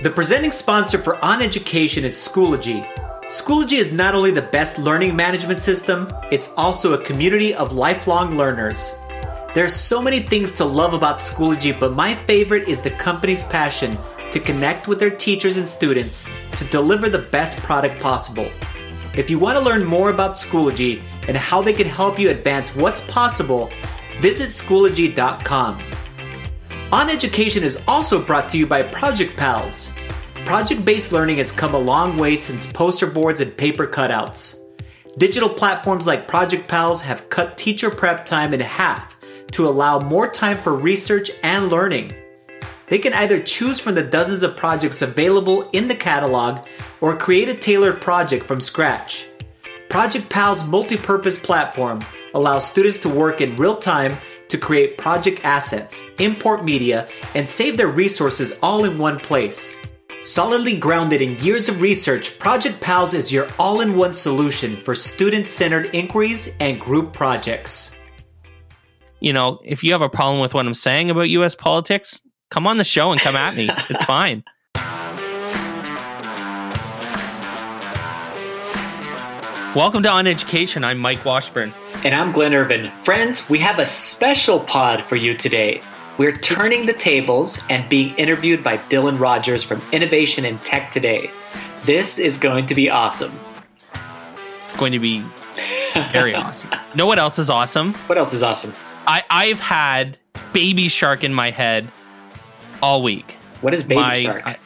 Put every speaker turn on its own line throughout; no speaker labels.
The presenting sponsor for On Education is Schoology. Schoology is not only the best learning management system, it's also a community of lifelong learners. There are so many things to love about Schoology, but my favorite is the company's passion to connect with their teachers and students to deliver the best product possible. If you want to learn more about Schoology and how they can help you advance what's possible, visit Schoology.com. On Education is also brought to you by Project Pals. Project based learning has come a long way since poster boards and paper cutouts. Digital platforms like Project Pals have cut teacher prep time in half to allow more time for research and learning. They can either choose from the dozens of projects available in the catalog or create a tailored project from scratch. Project Pal's multi purpose platform allows students to work in real time to create project assets, import media, and save their resources all in one place. Solidly grounded in years of research, Project Pals is your all in one solution for student centered inquiries and group projects.
You know, if you have a problem with what I'm saying about US politics, come on the show and come at me. It's fine. Welcome to On Education. I'm Mike Washburn.
And I'm Glenn Irvin. Friends, we have a special pod for you today. We're turning the tables and being interviewed by Dylan Rogers from Innovation in Tech Today. This is going to be awesome.
It's going to be very awesome. Know what else is awesome?
What else is awesome?
I, I've had Baby Shark in my head all week.
What is Baby my, Shark? I,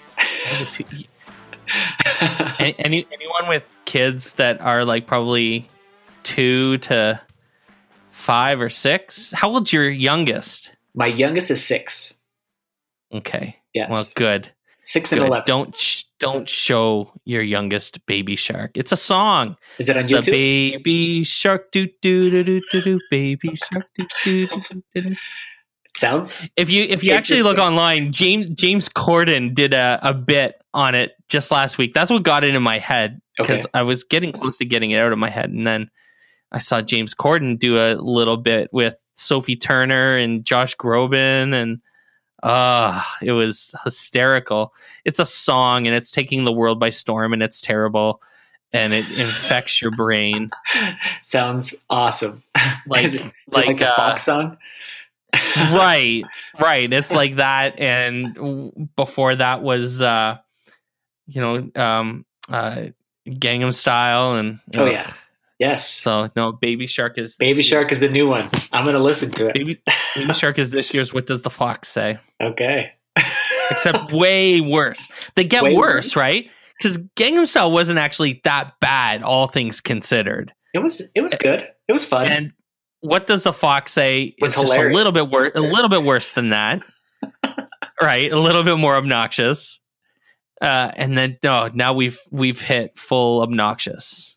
any, any, anyone with kids that are like probably two to five or six? How old's your youngest?
My youngest is six.
Okay.
Yes.
Well, good.
Six and eleven.
Don't sh- don't show your youngest Baby Shark. It's a song.
Is it on
it's
YouTube?
The baby Shark do do do do do do Baby Shark do do do do. do.
Sounds.
If you if you actually look online, James James Corden did a, a bit on it just last week. That's what got it in my head because
Okay.
I was getting close to getting it out of my head, and then I saw James Corden do a little bit with Sophie Turner and Josh Groban, and uh it was hysterical. It's a song, and it's taking the world by storm, and it's terrible, and it infects your brain.
Sounds awesome.
Like
is it, is
like,
like, a
uh,
Fox song?
right right it's like that and before that was uh you know um uh gangnam style and
Oh
ugh.
yeah. Yes.
so no baby shark is
Baby Shark
year's-
is the new one. I'm gonna listen to it.
baby, baby shark is this year's what does the fox say
Okay.
except way worse they get worse
worse?
right because gangnam style wasn't actually that bad all things considered
It was it was good. It was fun.
and what does the fox say
Was
just a little bit worse a little bit worse than that right a little bit more obnoxious uh and then no now we've we've hit full obnoxious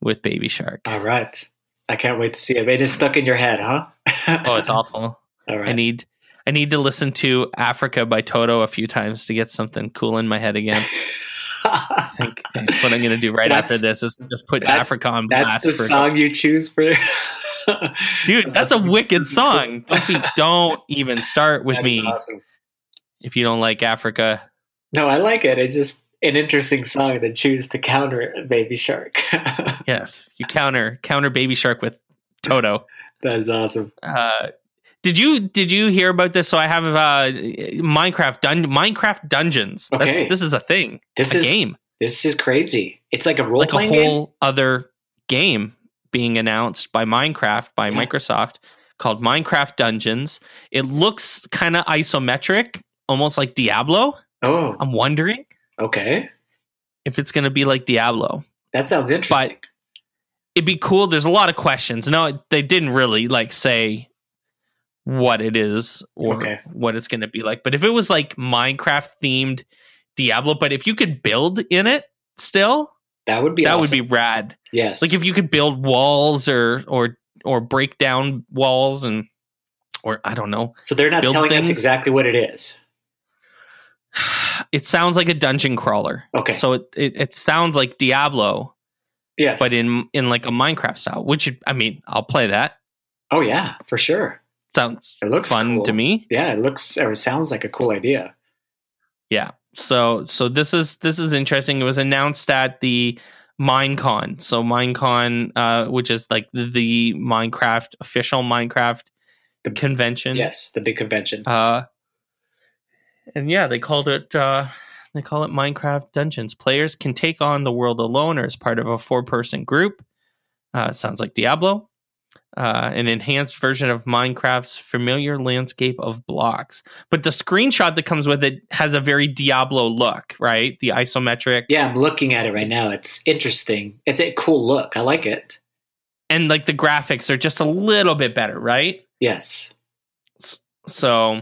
with baby shark
All right. I can't wait to see it. It is stuck in your head, huh?
oh it's awful
All right.
i need i need to listen to africa by toto a few times to get something cool in my head again i think that's what i'm gonna do right
That's-
after this is just put
that's-
africa on
That's
blast
the
for
song you choose for.
dude that's a wicked song don't, be- don't even start with
That is
me
awesome.
if you don't like africa
No, I like it. It's just an interesting song to choose to counter Baby Shark.
Yes, you counter counter Baby Shark with Toto.
that is awesome.
Uh, did you did you hear about this? So I have uh, Minecraft dun- Minecraft Dungeons. That's
Okay.
this is a thing.
This
a
is
game,
This is crazy. It's like a role
like a
playing game.
whole other game being announced by Minecraft by
Yeah.
Microsoft called Minecraft Dungeons. It looks kind of isometric, almost like Diablo.
Oh,
I'm wondering
okay.
if it's going to be like Diablo.
That sounds interesting.
But it'd be cool. There's a lot of questions. No, they didn't really like say what it is or
Okay.
what it's going to be like. But if it was like Minecraft themed Diablo, but if you could build in it still,
that would be
that
awesome.
would be rad.
yes.
Like if you could build walls or or or break down walls and or I don't know.
so they're not telling
things.
us exactly what it is.
It sounds like a dungeon crawler.
Okay.
So it, it, it sounds like Diablo,
yes.
but in in like a Minecraft style. Which I mean, I'll play that.
oh yeah, for sure.
Sounds
It looks
fun
cool.
to me.
Yeah, it looks or sounds like a cool idea.
Yeah. So so this is this is interesting. It was announced at the Minecon. So Minecon, uh, which is like the, the Minecraft official Minecraft
The-
convention.
Yes, the big convention.
Uh, and yeah, they called it. Uh, they call it Minecraft Dungeons. Players can take on the world alone or as part of a four-person group. Uh, sounds like Diablo. Uh, an enhanced version of Minecraft's familiar landscape of blocks. But the screenshot that comes with it has a very Diablo look, right? The isometric
yeah, I'm looking at it right now. It's interesting. It's a cool look. I like it.
and like the graphics are just a little bit better, right?
Yes.
So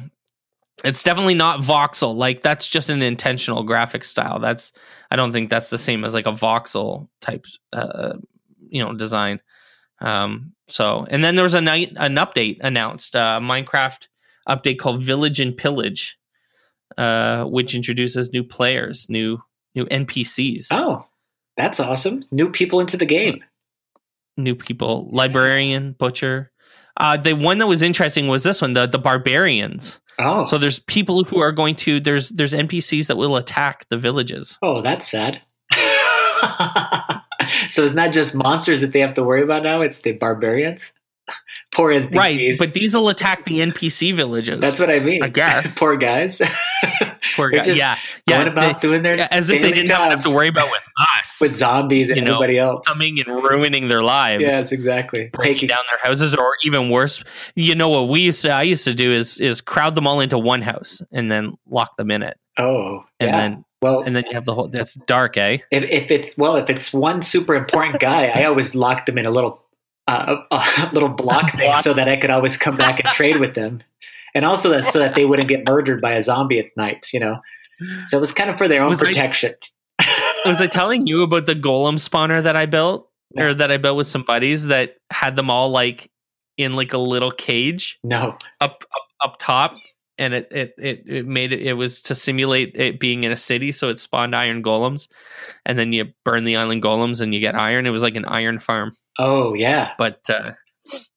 it's definitely not voxel. Like that's just an intentional graphic style. That's I don't think that's the same as like a voxel type uh you know design. Um so and then there was a night an update announced, uh Minecraft update called Village and Pillage, uh which introduces new players, new new NPCs,
Oh, that's awesome. New people into the game.
new people, librarian, butcher. Uh the one that was interesting was this one, the the barbarians.
Oh.
So there's people who are going to there's there's NPCs that will attack the villages.
oh, that's sad. so it's not just monsters that they have to worry about now, it's the barbarians. Poor NPCs.
Right, but these will attack the NPC villages.
that's what I mean.
I guess.
Poor guys.
Poor
they're just
Yeah, yeah.
about doing their
they- as if they didn't have to worry about with us,
with zombies and
you know,
everybody else.
coming and ruining their lives.
Yes, exactly.
breaking
Taking
down their houses, or even worse, you know what we used to I used to do is is crowd them all into one house and then lock them in it,
oh,
and
yeah.
then
well,
and then you have the whole. That's dark, eh?
if, if it's well, if it's one super important guy, I always locked them in a little uh, a little block thing so that I could always come back and trade with them, and also that so that they wouldn't get murdered by a zombie at night. You know, so it was kind of for their own
Was I-
protection.
Was I telling you about the golem spawner that I built, or that I built with some buddies that had them all like in like a little cage?
no,
up up, up top? And it, it it it made it it was to simulate it being in a city so it spawned iron golems. And then you burn the iron golems and you get iron. It was like an iron farm
oh yeah,
but uh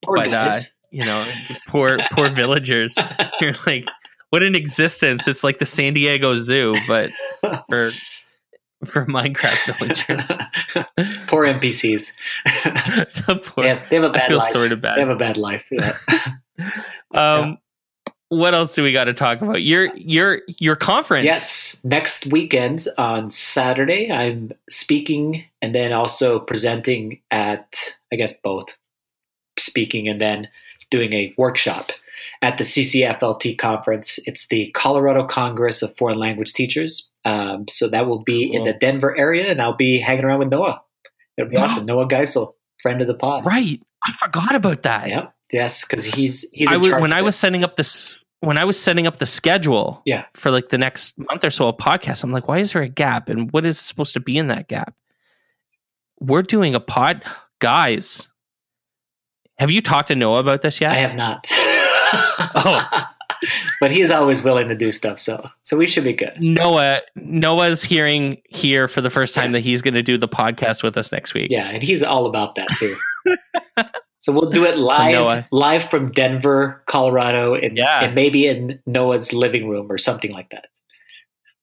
poor
but uh you know poor poor villagers you're like what an existence it's like the san diego zoo but for for minecraft villagers
poor NPCs.
The poor-
they, have, they have a bad I
feel
life.
sort of bad.
They have a bad life. Yeah.
um what else do we got to talk about your your your conference
Yes, next weekend on Saturday, I'm speaking and then also presenting at, I guess, both speaking and then doing a workshop at the CCFLT conference. It's the Colorado Congress of Foreign Language Teachers. Um, so that will be in the Denver area, and I'll be hanging around with Noah. It'll be awesome. Noah Geisel, friend of the pod.
right i forgot about that
Yep. Yes, because he's he's
I was, when I was setting up this when I was setting up the schedule
Yeah.
for like the next month or so of podcast, I'm like, why is there a gap? And what is supposed to be in that gap? We're doing a pod guys. Have you talked to Noah about this yet?
I have not.
Oh.
but he's always willing to do stuff, so so we should be good.
Noah Noah's hearing here for the first time
Yes.
that he's going to do the podcast with us next week.
Yeah, and he's all about that too. so we'll do it live, live from Denver, Colorado, and,
Yeah.
and maybe in Noah's living room or something like that.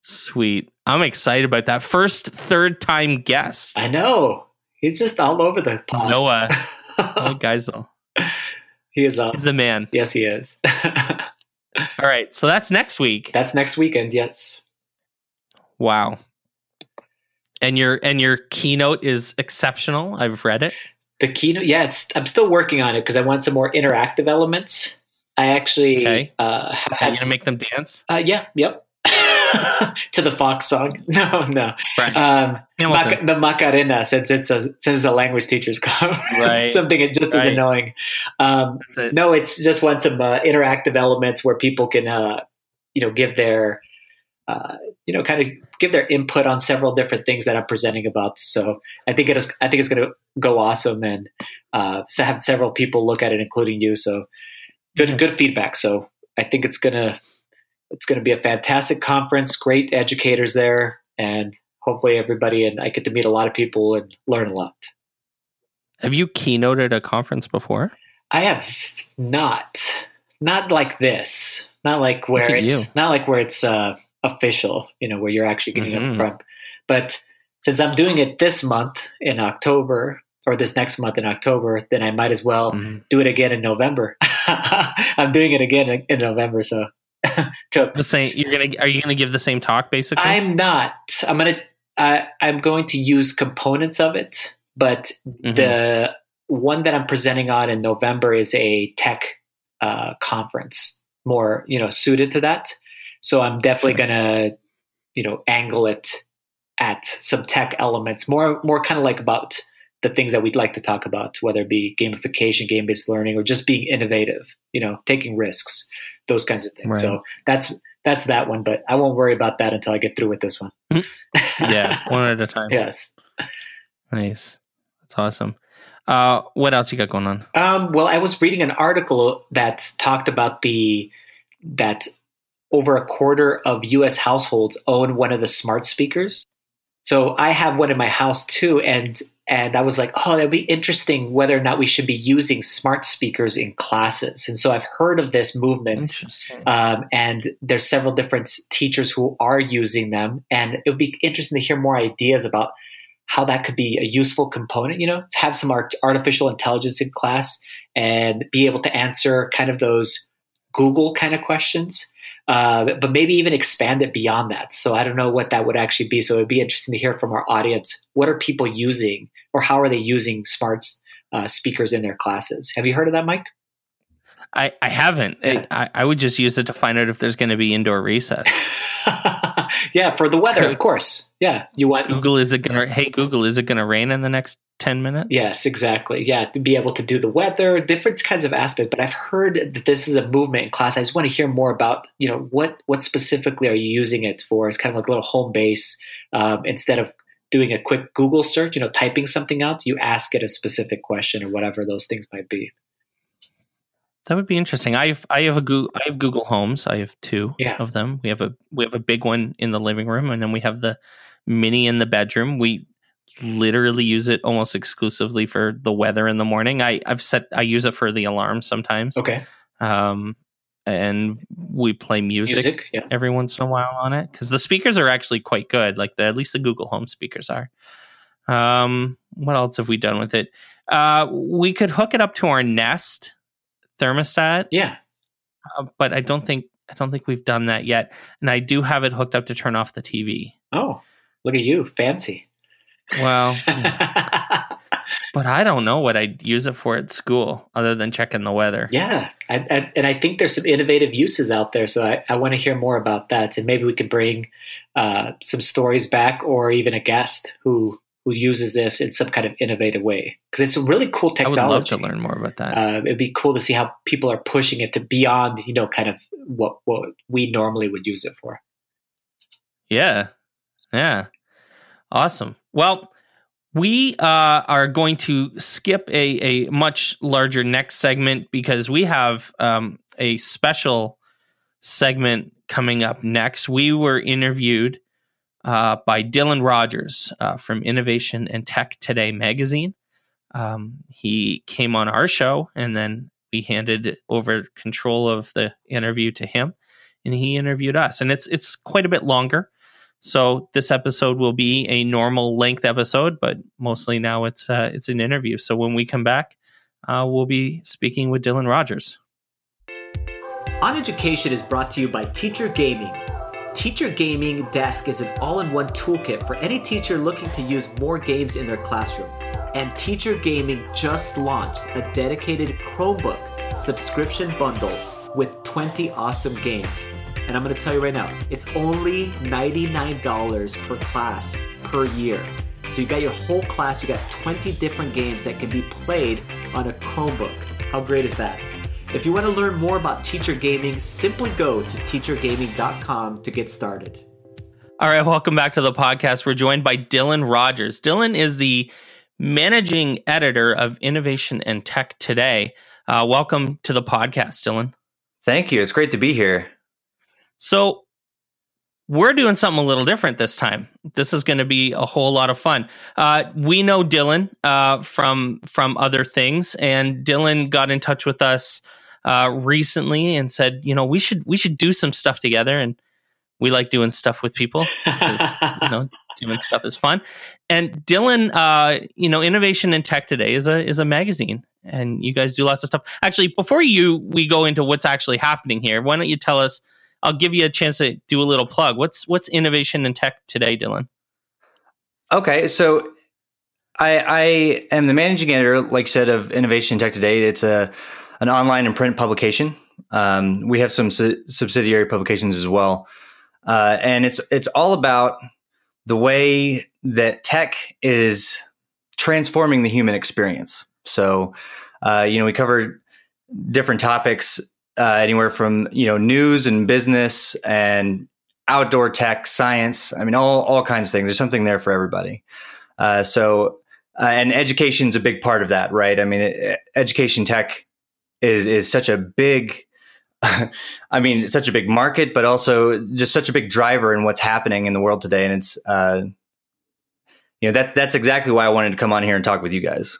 Sweet. I'm excited about that. First third time guest.
I know he's just all over the pod.
Noah. Noah Geisel.
he is
He's the man.
Yes, he is.
All right. So that's next week.
That's next weekend. Yes.
Wow. And your and your keynote is exceptional. I've read it.
The keynote. Yeah, it's. I'm still working on it because I want some more interactive elements. I actually
Okay.
uh, have
Are
had.
you gonna make them dance?
uh, yeah. Yep. to the Fox song. No, no.
Right.
Um. Mac- the Macarena, since it's a since it's a language teacher's conference,
Right.
something just as annoying. Um,
it.
no, it's just want some uh, interactive elements where people can, uh, you know, give their, uh, you know, kind of give their input on several different things that I'm presenting about. So I think it is. I think it's going to go awesome, and uh, so have several people look at it, including you. So good, good feedback. So I think it's gonna it's going to be a fantastic conference. Great educators there, and hopefully everybody and I get to meet a lot of people and learn a lot.
Have you keynoted a conference before?
I have not, not like this, not like where it's
you.
not like where it's uh, official, you know, where you're actually getting
Mhm.
it from. But since I'm doing it this month in October or this next month in October, then I might as well
Mhm.
do it again in November. I'm doing it again in- November, so to
The same. You're gonna. Are you gonna give the same talk basically?
I'm not. I'm gonna. I I'm going to use components of it, but
Mhm.
the one that I'm presenting on in November is a tech uh, conference, more you know suited to that. So I'm definitely
Sure.
gonna you know angle it at some tech elements, more more kind of like about the things that we'd like to talk about, whether it be gamification, game based learning, or just being innovative. You know, taking risks, those kinds of things.
Right.
So that's that's that one, but I won't worry about that until I get through with this one.
yeah, one at a time.
yes.
Nice. That's awesome. Uh, what else you got going on?
Um, well, I was reading an article that talked about the that over a quarter of U.S. households own one of the smart speakers. So I have one in my house too, and and I was like, oh, that'd be interesting whether or not we should be using smart speakers in classes. And so I've heard of this movement. Um, and there's several different teachers who are using them, and it would be interesting to hear more ideas about how that could be a useful component. You know, to have some art- artificial intelligence in class and be able to answer kind of those Google kind of questions, uh, but maybe even expand it beyond that. So I don't know what that would actually be. So it'd be interesting to hear from our audience what are people using, or how are they using smart uh, speakers in their classes? Have you heard of that, Mike?
I, I haven't.
Yeah.
I, I would just use it to find out if there's going to be indoor recess.
yeah, for the weather, of course. Yeah, you want
Google, is it going to? Hey Google, is it going to rain in the next ten minutes?
Yes, exactly. Yeah, to be able to do the weather, different kinds of aspects. But I've heard that this is a movement in class. I just want to hear more about, you know, what what specifically are you using it for? It's kind of like a little home base. Um, instead of doing a quick Google search, you know, typing something out, you ask it a specific question or whatever those things might be.
That would be interesting. I have I have a Google I have Google Homes. I have two
Yeah.
of them. We have a we have a big one in the living room, and then we have the mini in the bedroom. We literally use it almost exclusively for the weather in the morning. I I've set I use it for the alarm sometimes.
Okay,
Um, and we play music,
music. Yeah.
every once in a while on it because the speakers are actually quite good. Like the at least the Google Home speakers are. Um, what else have we done with it? Uh, we could hook it up to our Nest thermostat
Yeah.
uh, but I don't think I don't think we've done that yet. And I do have it hooked up to turn off the TV.
Oh, look at you, fancy.
Well, but I don't know what I'd use it for at school other than checking the weather.
Yeah, I, I, and I think there's some innovative uses out there. So I, I want to hear more about that, and maybe we could bring uh, some stories back, or even a guest who who uses this in some kind of innovative way, because it's a really cool technology.
I would love to learn more about that.
Uh, it'd be cool to see how people are pushing it to beyond, you know, kind of what what we normally would use it for.
yeah, yeah, awesome. Well, we uh, are going to skip a a much larger next segment because we have um, a special segment coming up next. We were interviewed uh, by Dylan Rogers uh, from Innovation and Tech Today magazine. Um, he came on our show, and then we handed over control of the interview to him, and he interviewed us. And it's it's quite a bit longer. So this episode will be a normal length episode, but mostly now it's uh, it's an interview. So when we come back, uh, we'll be speaking with Dylan Rogers.
On Education is brought to you by Teacher Gaming. Teacher Gaming Desk is an all in one toolkit for any teacher looking to use more games in their classroom. And Teacher Gaming just launched a dedicated Chromebook subscription bundle with 20 awesome games. And I'm going to tell you right now, it's only $99 per class per year. So you got your whole class, you got 20 different games that can be played on a Chromebook. How great is that? If you want to learn more about teacher gaming, simply go to teachergaming.com to get started.
All right, welcome back to the podcast. We're joined by Dylan Rogers. Dylan is the managing editor of Innovation and Tech Today. Uh, welcome to the podcast, Dylan.
Thank you. It's great to be here.
So, we're doing something a little different this time. This is going to be a whole lot of fun. Uh, we know Dylan uh, from from other things, and Dylan got in touch with us uh, recently and said, you know, we should we should do some stuff together. And we like doing stuff with people. you know, doing stuff is fun. And Dylan, uh, you know, Innovation in Tech Today is a is a magazine, and you guys do lots of stuff. Actually, before you we go into what's actually happening here, why don't you tell us? I'll give you a chance to do a little plug. What's what's Innovation in Tech Today, Dylan?
Okay, so I, I am the managing editor, like said, of Innovation Tech Today. It's a an online and print publication. Um, we have some su- subsidiary publications as well, uh, and it's it's all about the way that tech is transforming the human experience. So, uh, you know, we cover different topics, uh, anywhere from you know news and business and outdoor tech, science. I mean, all all kinds of things. There's something there for everybody. Uh, so, uh, and education is a big part of that, right? I mean, it, education tech is is such a big I mean, such a big market, but also just such a big driver in what's happening in the world today. And it's, uh, you know, that that's exactly why I wanted to come on here and talk with you guys.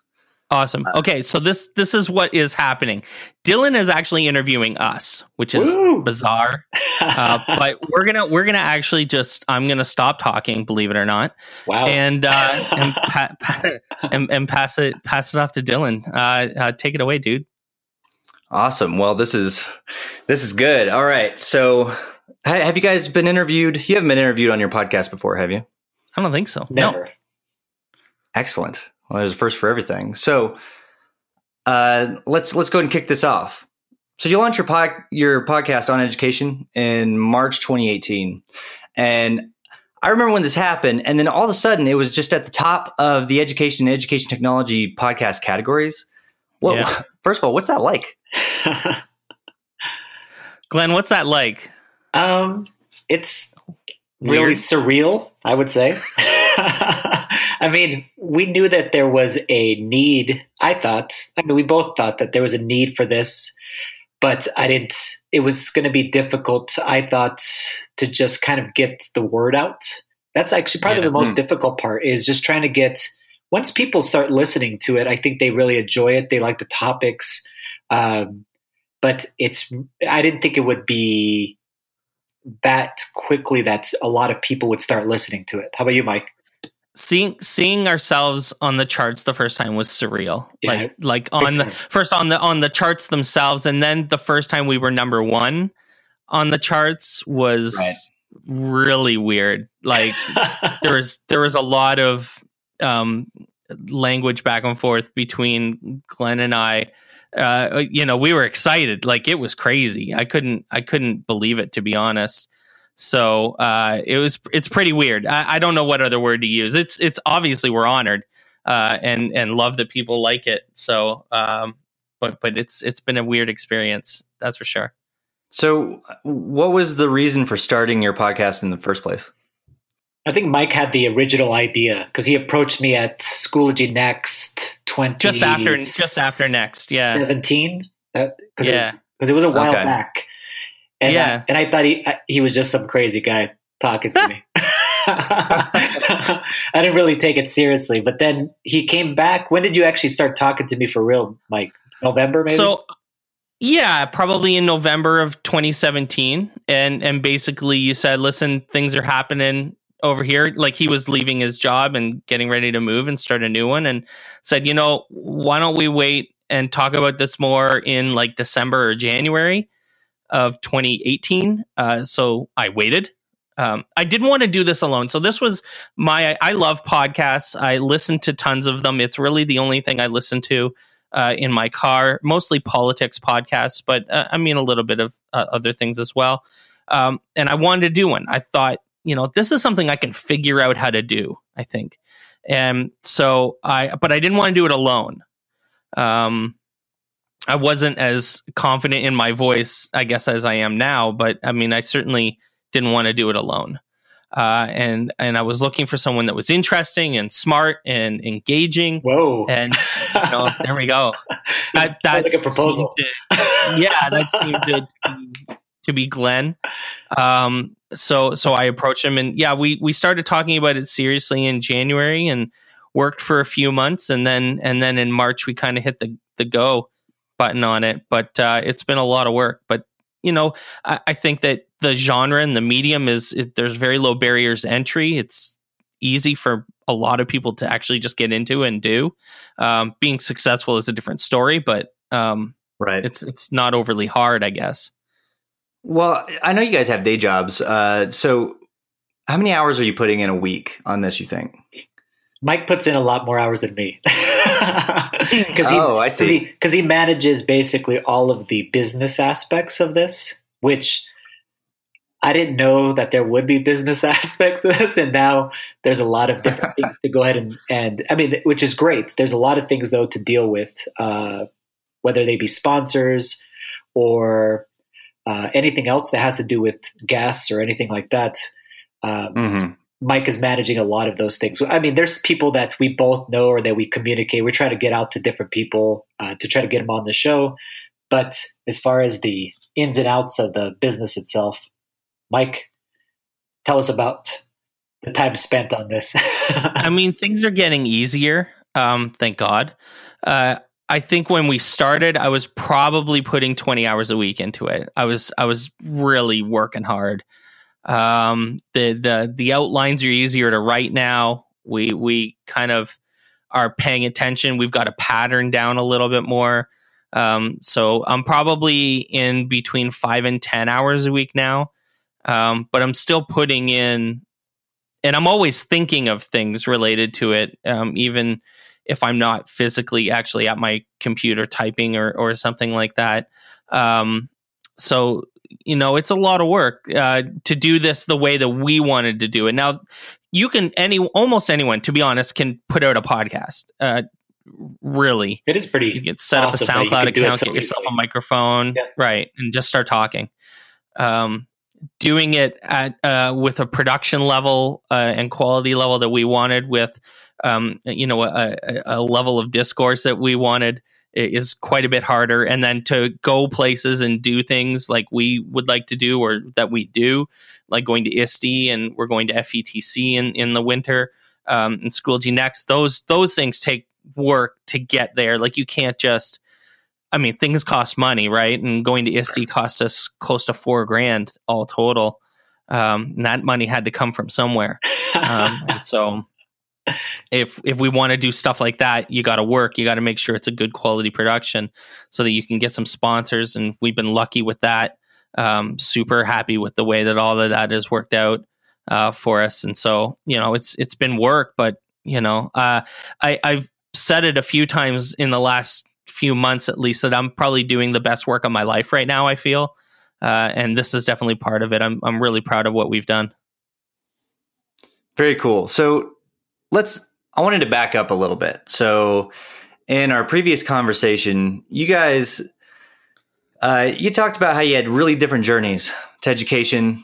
Awesome. Okay, so this this is what is happening. Dylan is actually interviewing us, which is Woo! bizarre. Uh, but we're gonna we're gonna actually just I'm gonna stop talking, believe it or not.
Wow.
And uh, and, pa- pa- and, and pass it pass it off to Dylan. Uh, uh take it away, dude.
Awesome. Well, this is this is good. All right. So, have you guys been interviewed? You haven't been interviewed on your podcast before, have you?
I don't think so.
Never.
No.
Excellent. Well, there's a first for everything. So, uh, let's let's go and kick this off. So, you launched your pod, your podcast on education in March 2018, and I remember when this happened, and then all of a sudden, it was just at the top of the education and education technology podcast categories. Well, yeah. first of all, what's that like?
Glenn, what's that like?
Um, it's Weird. really surreal, I would say. I mean, we knew that there was a need. I thought, I mean, we both thought that there was a need for this, but I didn't, it was going to be difficult, I thought, to just kind of get the word out. That's actually probably yeah. the most mm. difficult part is just trying to get, once people start listening to it, I think they really enjoy it. They like the topics. Um, but it's I didn't think it would be that quickly that a lot of people would start listening to it. How about you, Mike?
Seeing seeing ourselves on the charts the first time was surreal. Yeah, like like on the first on the on the charts themselves, and then the first time we were number one on the charts was right. really weird. Like there was there was a lot of um, language back and forth between Glenn and I uh, you know, we were excited. Like it was crazy. I couldn't, I couldn't believe it to be honest. So uh, it was, it's pretty weird. I, I, don't know what other word to use. It's, it's obviously we're honored uh, and and love that people like it. So, um, but but it's it's been a weird experience. That's for sure.
So, what was the reason for starting your podcast in the first place?
I think Mike had the original idea because he approached me at Schoology Next twenty
just after just after Next, yeah,
seventeen. yeah, because it, it, was a while okay. back. And yeah, I, and I thought he he was just some crazy guy talking to me. I didn't really take it seriously, but then he came back. When did you actually start talking to me for real, Mike? November, maybe.
So yeah, probably in November of 2017, and and basically you said, "Listen, things are happening over here like he was leaving his job and getting ready to move and start a new one and said you know why don't we wait and talk about this more in like december or january of 2018 uh, so i waited. Um, i didn't want to do this alone. So this was my i love podcasts. I listen to tons of them. It's really the only thing i listen to uh, in my car mostly politics podcasts but uh, i mean a little bit of uh, other things as well. Um, and i wanted to do one. I thought you know, this is something I can figure out how to do, I think. And so I, but I didn't want to do it alone. Um, I wasn't as confident in my voice, I guess, as I am now, but I mean, I certainly didn't want to do it alone. Uh, and and I was looking for someone that was interesting and smart and engaging.
Whoa!
And you know, there we go.
That, that like a proposal.
To, yeah, that seemed to, to be Glenn. Um, so so I approached him and yeah, we we started talking about it seriously in January and worked for a few months and then and then in March we kind of hit the the go button on it. But uh, it's been a lot of work. But you know, I, I think that the genre and the medium is it, there's very low barriers to entry. It's easy for a lot of people to actually just get into and do. Um, being successful is a different story, but um,
right,
it's it's not overly hard, I guess.
Well, I know you guys have day jobs. Uh, so, how many hours are you putting in a week on this? You think?
Mike puts in a lot more hours than me.
Because he, oh, I see.
Because he, he, manages basically all of the business aspects of this, which I didn't know that there would be business aspects of this, and now there's a lot of different things to go ahead and and I mean, which is great. There's a lot of things though to deal with, uh, whether they be sponsors or uh, anything else that has to do with guests or anything like that. Um, mm-hmm. Mike is managing a lot of those things. I mean, there's people that we both know or that we communicate. We try to get out to different people uh, to try to get them on the show. But as far as the ins and outs of the business itself, Mike, tell us about the time spent on this.
I mean, things are getting easier. Um, thank God. Uh, I think when we started, I was probably putting 20 hours a week into it. I was I was really working hard. Um, the the the outlines are easier to write now. We we kind of are paying attention. We've got a pattern down a little bit more. Um, so I'm probably in between five and 10 hours a week now. Um, but I'm still putting in, and I'm always thinking of things related to it, um, even if I'm not physically actually at my computer typing or or something like that. Um, so you know, it's a lot of work uh, to do this the way that we wanted to do it. Now, you can any almost anyone, to be honest, can put out a podcast. Uh, really,
it is pretty.
You can set awesome up a SoundCloud account, so get yourself easily. a microphone, yeah. right, and just start talking. Um, doing it at uh, with a production level uh, and quality level that we wanted, with um, you know a, a, level of discourse that we wanted, is quite a bit harder. And then to go places and do things like we would like to do or that we do, like going to ISTE and we're going to FETC in in the winter um, and Schoology Next. Those those things take work to get there. Like you can't just I mean, things cost money, right? And going to ISTE cost us close to four grand all total. Um, and that money had to come from somewhere. Um, so if if we want to do stuff like that, you got to work. You got to make sure it's a good quality production so that you can get some sponsors. And we've been lucky with that. Um, super happy with the way that all of that has worked out uh, for us. And so you know, it's it's been work, but you know, uh, I I've said it a few times in the last few months at least that I'm probably doing the best work of my life right now. I feel, uh, and this is definitely part of it. I'm I'm really proud of what we've done.
Very cool. So let's. I wanted to back up a little bit. So in our previous conversation, you guys, uh, you talked about how you had really different journeys to education,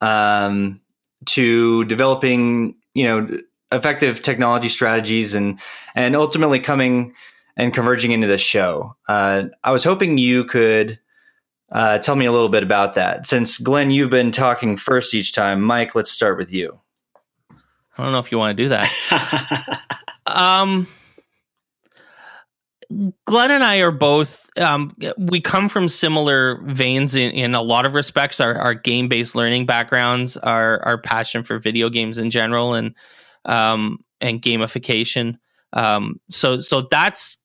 um, to developing, you know, effective technology strategies, and and ultimately coming and converging into this show. Uh, I was hoping you could uh, tell me a little bit about that. Since Glenn, you've been talking first each time. Mike, let's start with you.
I don't know if you want to do that. um, Glenn and I are both. Um, we come from similar veins in, in a lot of respects. Our, our game based learning backgrounds, our our passion for video games in general, and um, and gamification. Um, so so that's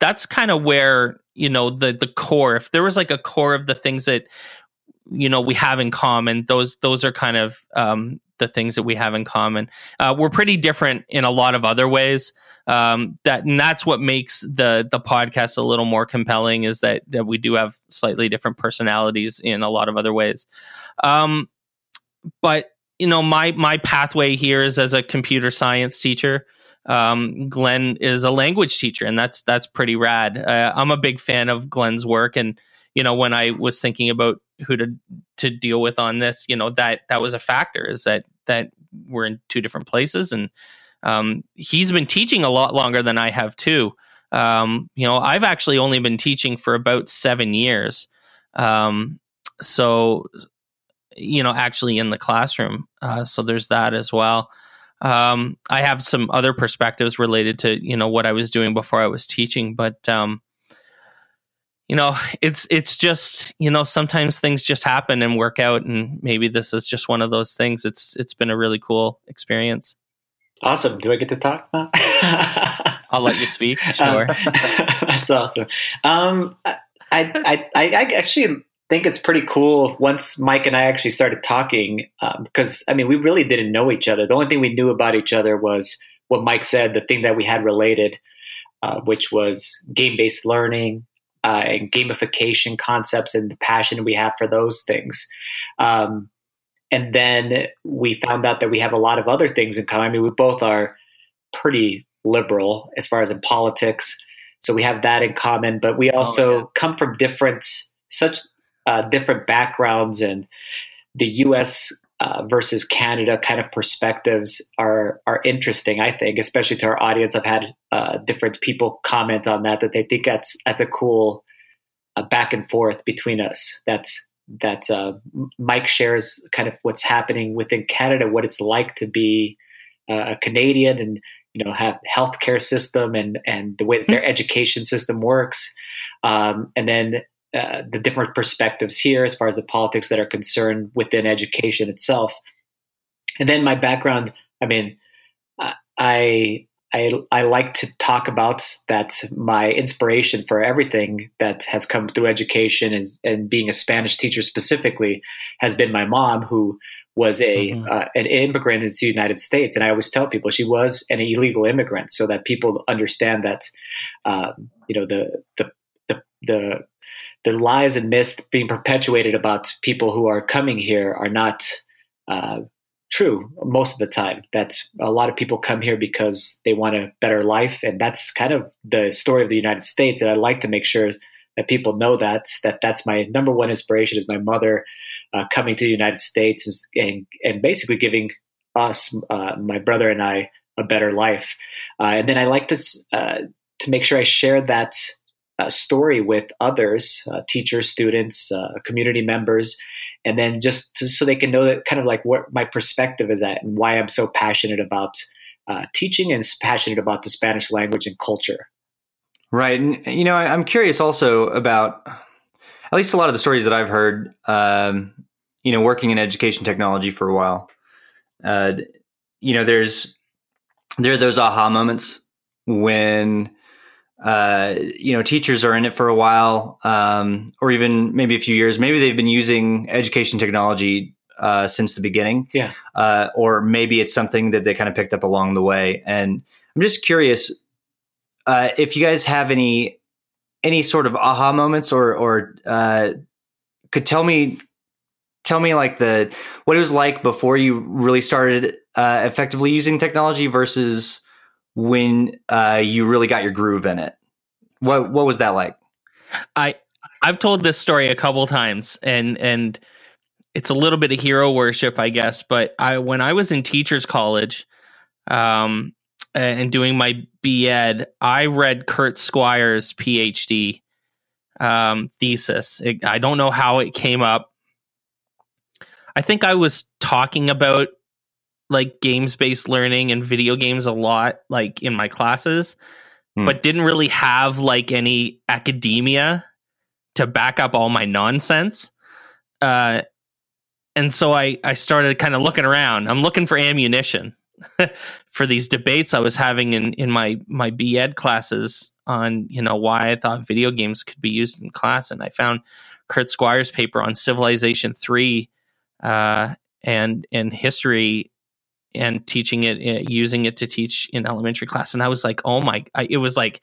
that's kind of where you know the the core if there was like a core of the things that you know we have in common. Those those are kind of um, the things that we have in common. Uh, we're pretty different in a lot of other ways. Um, that and that's what makes the the podcast a little more compelling is that that we do have slightly different personalities in a lot of other ways. Um, but you know my my pathway here is as a computer science teacher. Um, Glenn is a language teacher, and that's that's pretty rad. Uh, I'm a big fan of Glenn's work, and you know when I was thinking about who to to deal with on this, you know that that was a factor is that that we're in two different places, and um, he's been teaching a lot longer than I have too. Um, you know, I've actually only been teaching for about seven years, um, so you know, actually in the classroom. Uh, so there's that as well. Um, I have some other perspectives related to you know what I was doing before I was teaching, but um, you know, it's it's just you know sometimes things just happen and work out, and maybe this is just one of those things. It's it's been a really cool experience.
Awesome. Do I get to talk now?
I'll let you speak. Sure.
that's awesome. Um, I, I, I, I actually think it's pretty cool once Mike and I actually started talking because um, I mean we really didn't know each other. The only thing we knew about each other was what Mike said, the thing that we had related, uh, which was game based learning uh, and gamification concepts and the passion we have for those things. Um, and then we found out that we have a lot of other things in common. I mean, we both are pretty liberal as far as in politics. So we have that in common, but we oh, also oh, yeah. come from different, such uh, different backgrounds and the U.S. Uh, versus Canada kind of perspectives are are interesting. I think, especially to our audience, I've had uh, different people comment on that that they think that's that's a cool uh, back and forth between us. That's that uh, Mike shares kind of what's happening within Canada, what it's like to be uh, a Canadian, and you know have healthcare system and and the way that their mm-hmm. education system works, um, and then uh, the different perspectives here as far as the politics that are concerned within education itself. And then my background, I mean, I I, I like to talk about that my inspiration for everything that has come through education and, and being a Spanish teacher specifically has been my mom, who was a mm-hmm. uh, an immigrant into the United States, and I always tell people she was an illegal immigrant, so that people understand that um, you know the the the the the lies and myths being perpetuated about people who are coming here are not uh, true most of the time. That a lot of people come here because they want a better life, and that's kind of the story of the United States. And I like to make sure that people know that that that's my number one inspiration is my mother uh, coming to the United States and and basically giving us, uh, my brother and I, a better life. Uh, and then I like to uh, to make sure I share that uh, story with others, uh, teachers, students, uh, community members, and then just to, so they can know that kind of like what my perspective is at and why I'm so passionate about uh, teaching and passionate about the Spanish language and culture.
Right, and you know, I, am curious also about at least a lot of the stories that I've heard. Um, you know, working in education technology for a while, uh, you know, there's there are those aha moments when uh, you know, teachers are in it for a while, um, or even maybe a few years. Maybe they've been using education technology uh, since the beginning.
Yeah.
Uh, or maybe it's something that they kind of picked up along the way. And I'm just curious uh, if you guys have any any sort of aha moments, or or uh, could tell me tell me like the what it was like before you really started uh, effectively using technology versus when uh, you really got your groove in it. What what was that like?
I I've told this story a couple times, and and it's a little bit of hero worship, I guess. But I when I was in teachers college, um, and doing my B.Ed, I read Kurt Squire's PhD um, thesis. It, I don't know how it came up. I think I was talking about like games based learning and video games a lot, like in my classes, hmm. but didn't really have like any academia to back up all my nonsense. Uh, and so I, I started kind of looking around. I'm looking for ammunition for these debates I was having in, in my, my B.Ed classes on, you know, why I thought video games could be used in class. And I found Kurt Squire's paper on Civilization 3 uh, and, and history and teaching it, uh, using it to teach in elementary class. And I was like, oh my, I, it was like,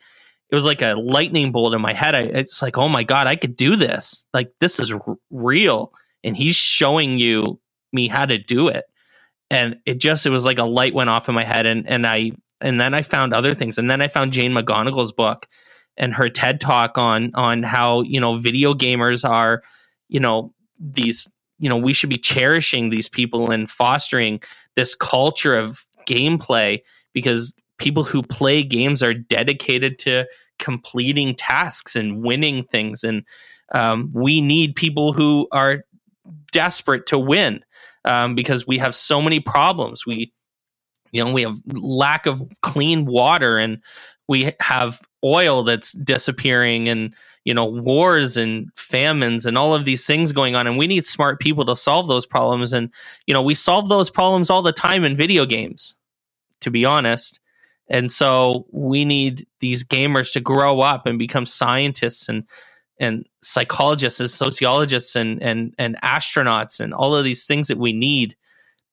it was like a lightning bolt in my head. I, it's like, oh my God, I could do this. Like, this is r- real. And he's showing you me how to do it. And it just, it was like a light went off in my head. And, and I, and then I found other things. And then I found Jane McGonigal's book and her TED talk on, on how, you know, video gamers are, you know, these, you know, we should be cherishing these people and fostering this culture of gameplay because people who play games are dedicated to completing tasks and winning things. And um, we need people who are desperate to win um, because we have so many problems. We you know we have lack of clean water and we have oil that's disappearing and you know wars and famines and all of these things going on. And we need smart people to solve those problems. And you know we solve those problems all the time in video games to be honest. And so we need these gamers to grow up and become scientists and and psychologists and sociologists and and and astronauts and all of these things that we need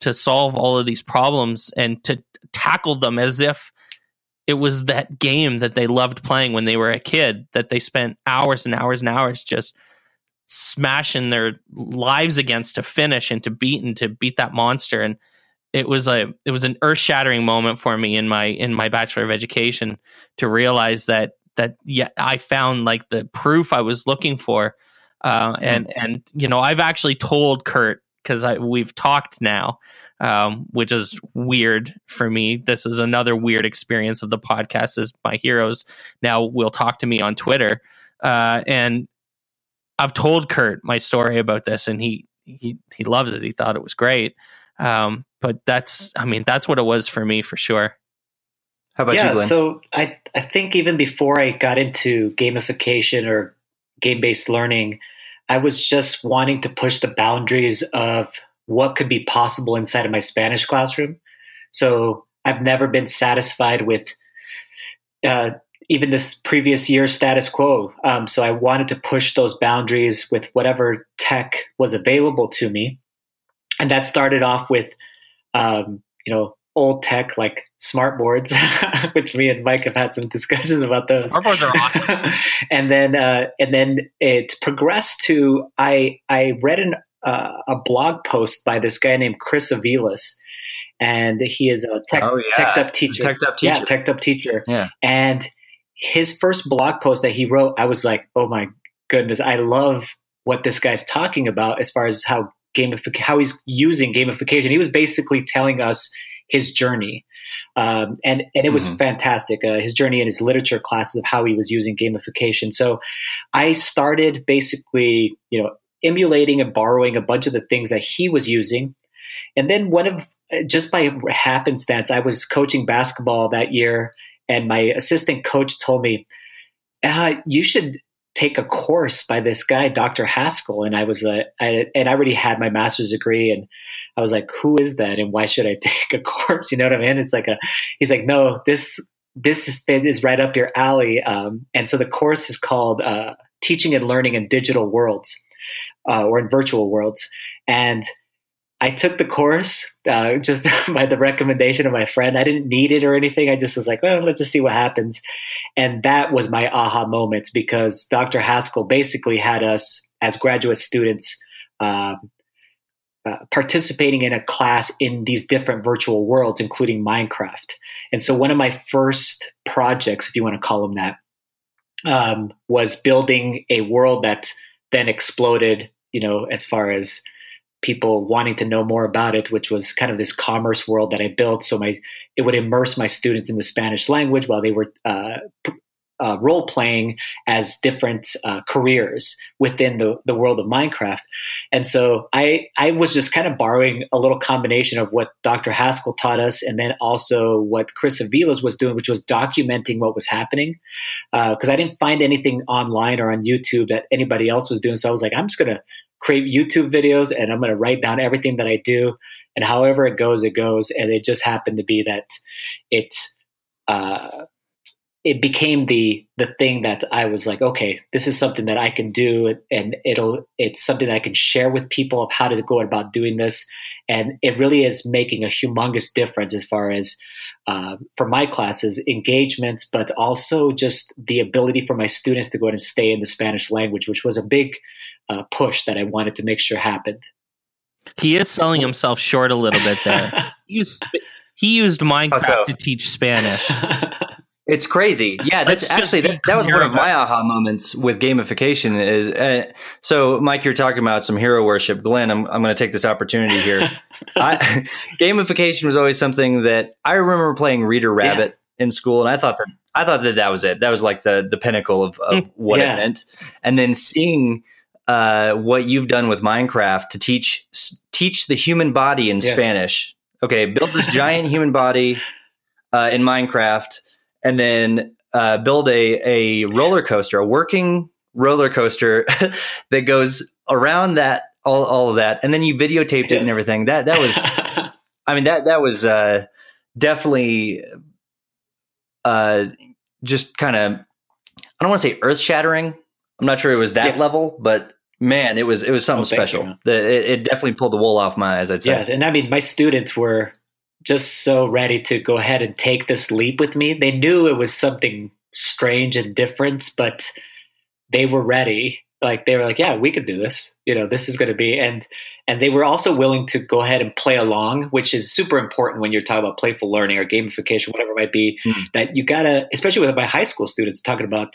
to solve all of these problems and to tackle them as if it was that game that they loved playing when they were a kid that they spent hours and hours and hours just smashing their lives against to finish and to beat and to beat that monster and it was a it was an earth-shattering moment for me in my in my bachelor of education to realize that that yeah I found like the proof I was looking for uh, and mm-hmm. and you know I've actually told Kurt because we've talked now um, which is weird for me. This is another weird experience of the podcast. Is my heroes now will talk to me on Twitter, uh, and I've told Kurt my story about this, and he he he loves it. He thought it was great. Um, but that's, I mean, that's what it was for me for sure.
How about yeah, you, Glenn?
So I I think even before I got into gamification or game based learning, I was just wanting to push the boundaries of what could be possible inside of my Spanish classroom. So I've never been satisfied with uh, even this previous year's status quo. Um, so I wanted to push those boundaries with whatever tech was available to me. And that started off with, um, you know, old tech like smart boards, which me and Mike have had some discussions about those.
Smart boards are awesome.
and then, uh, and then it progressed to I I read an uh, a blog post by this guy named Chris Aviles, and he is a tech, oh, yeah. tech up teacher.
Tech up teacher.
Yeah, tech up teacher.
Yeah.
And his first blog post that he wrote, I was like, oh my goodness, I love what this guy's talking about as far as how gamific how he's using gamification. He was basically telling us his journey. Um, and and it was mm-hmm. fantastic. Uh, his journey in his literature classes of how he was using gamification. So, I started basically, you know, emulating and borrowing a bunch of the things that he was using. And then one of just by happenstance, I was coaching basketball that year, and my assistant coach told me, uh, "You should take a course by this guy, Dr. Haskell." And I was, I, and I already had my master's degree, and I was like, "Who is that? And why should I take a course?" You know what I mean? It's like a, he's like, "No, this this is, is right up your alley." Um, and so the course is called uh, "Teaching and Learning in Digital Worlds." uh, or in virtual worlds. And I took the course uh, just by the recommendation of my friend. I didn't need it or anything. I just was like, well, let's just see what happens. And that was my aha moment because Dr. Haskell basically had us as graduate students uh, uh, participating in a class in these different virtual worlds, including Minecraft. And so one of my first projects, if you want to call them that, um, was building a world that then exploded, you know, as far as people wanting to know more about it, which was kind of this commerce world that I built. So my it would immerse my students in the Spanish language while they were uh, uh, role playing as different uh, careers within the, the world of Minecraft. And so I, I was just kind of borrowing a little combination of what Dr. Haskell taught us and then also what Chris Aviles was doing, which was documenting what was happening. Because uh, I didn't find anything online or on YouTube that anybody else was doing. So I was like, I'm just going to create YouTube videos and I'm going to write down everything that I do. And however it goes, it goes. And it just happened to be that it's, uh, it became the the thing that I was like, okay, this is something that I can do, and it'll it's something that I can share with people of how to go about doing this, and it really is making a humongous difference as far as uh, for my classes engagements, but also just the ability for my students to go and stay in the Spanish language, which was a big uh, push that I wanted to make sure happened.
He is selling himself short a little bit there. he used, he used Minecraft so? to teach Spanish.
It's crazy. Yeah, that's actually that, that, was one of my aha moments with gamification. Is uh, so, Mike, you're talking about some hero worship. Glenn, I'm I'm going to take this opportunity here. I, gamification was always something that I remember playing Reader Rabbit yeah. in school, and I thought that I thought that that was it. That was like the the pinnacle of, of mm, what yeah. it meant. And then seeing uh, what you've done with Minecraft to teach teach the human body in yes. Spanish. Okay, build this giant human body uh, in Minecraft and then uh, build a a roller coaster, a working roller coaster that goes around that all all of that, and then you videotaped it and everything. That that was, I mean that that was uh, definitely uh, just kind of I don't want to say earth shattering. I'm not sure it was that
Yeah.
level, but man, it was it was something
Oh,
special. The, it, it definitely pulled the wool off my eyes. I'd say.
Yes, and I mean, my students were just so ready to go ahead and take this leap with me. They knew it was something strange and different, but they were ready. Like they were like, "Yeah, we could do this. You know, this is going to be." And and they were also willing to go ahead and play along, which is super important when you're talking about playful learning or gamification, whatever it might be.
Hmm.
That you gotta, especially with my high school students, talking about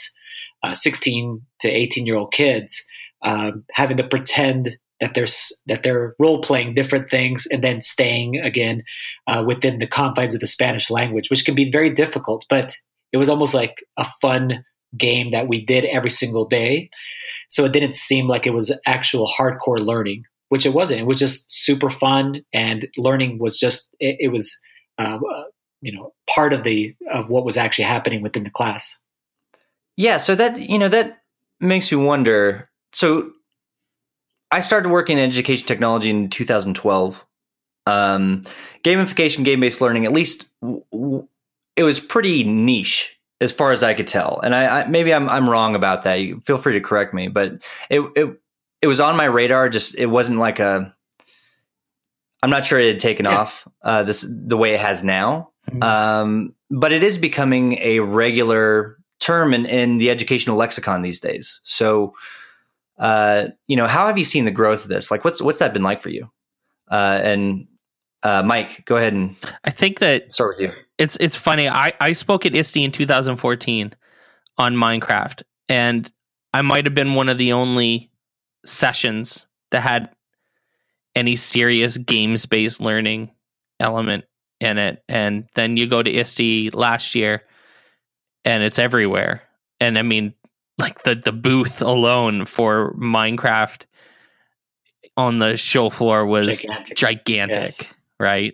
uh, 16 to 18 year old kids, um, having to pretend that they're that they're role playing different things and then staying again uh, within the confines of the Spanish language, which can be very difficult. But it was almost like a fun game that we did every single day, so it didn't seem like it was actual hardcore learning, which it wasn't. It was just super fun, and learning was just it, it was. Uh, you know, part of the of what was actually happening within the class.
Yeah, so that you know that makes me wonder. So I started working in education technology in 2012. Um, gamification, game-based learning, at least w- w- it was pretty niche as far as I could tell. And I, I maybe I'm I'm wrong about that. You feel free to correct me, but it it it was on my radar. Just it wasn't like a. I'm not sure it had taken
Yeah.
off uh, this the way it has now.
Mhm.
Um, but it is becoming a regular term in, in the educational lexicon these days. So, uh, you know, how have you seen the growth of this? Like, what's what's that been like for you? Uh, and uh, Mike, go ahead and
I think that
start with you.
it's it's funny. I I spoke at ISTE in 2014 on Minecraft, and I might have been one of the only sessions that had any serious games based learning element in it. And then you go to ISTE last year, and it's everywhere. And I mean, like the the booth alone for Minecraft on the show floor was
Gigantic.
gigantic,
Yes.
right?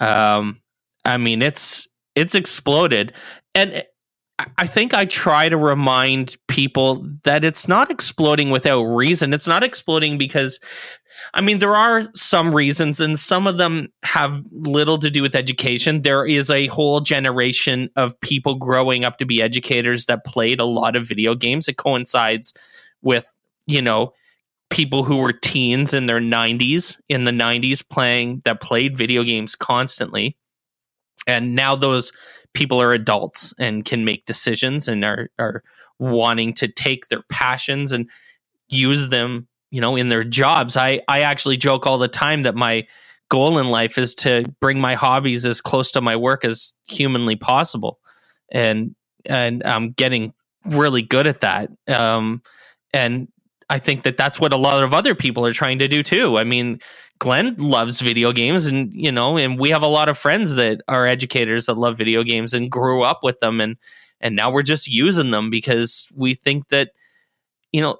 Um, I mean, it's it's exploded, and I- think I try to remind people that it's not exploding without reason. It's not exploding because, I mean, there are some reasons, and some of them have little to do with education. There is a whole generation of people growing up to be educators that played a lot of video games. It coincides with, you know, people who were teens in their 90s in the 90s playing that played video games constantly and now those people are adults and can make decisions and are are wanting to take their passions and use them you know in their jobs. I i actually joke all the time that my goal in life is to bring my hobbies as close to my work as humanly possible. And and i'm getting really good at that. Um and I think that that's what a lot of other people are trying to do too. I mean, Glenn loves video games, and you know, and we have a lot of friends that are educators that love video games and grew up with them, and and now we're just using them because we think that you know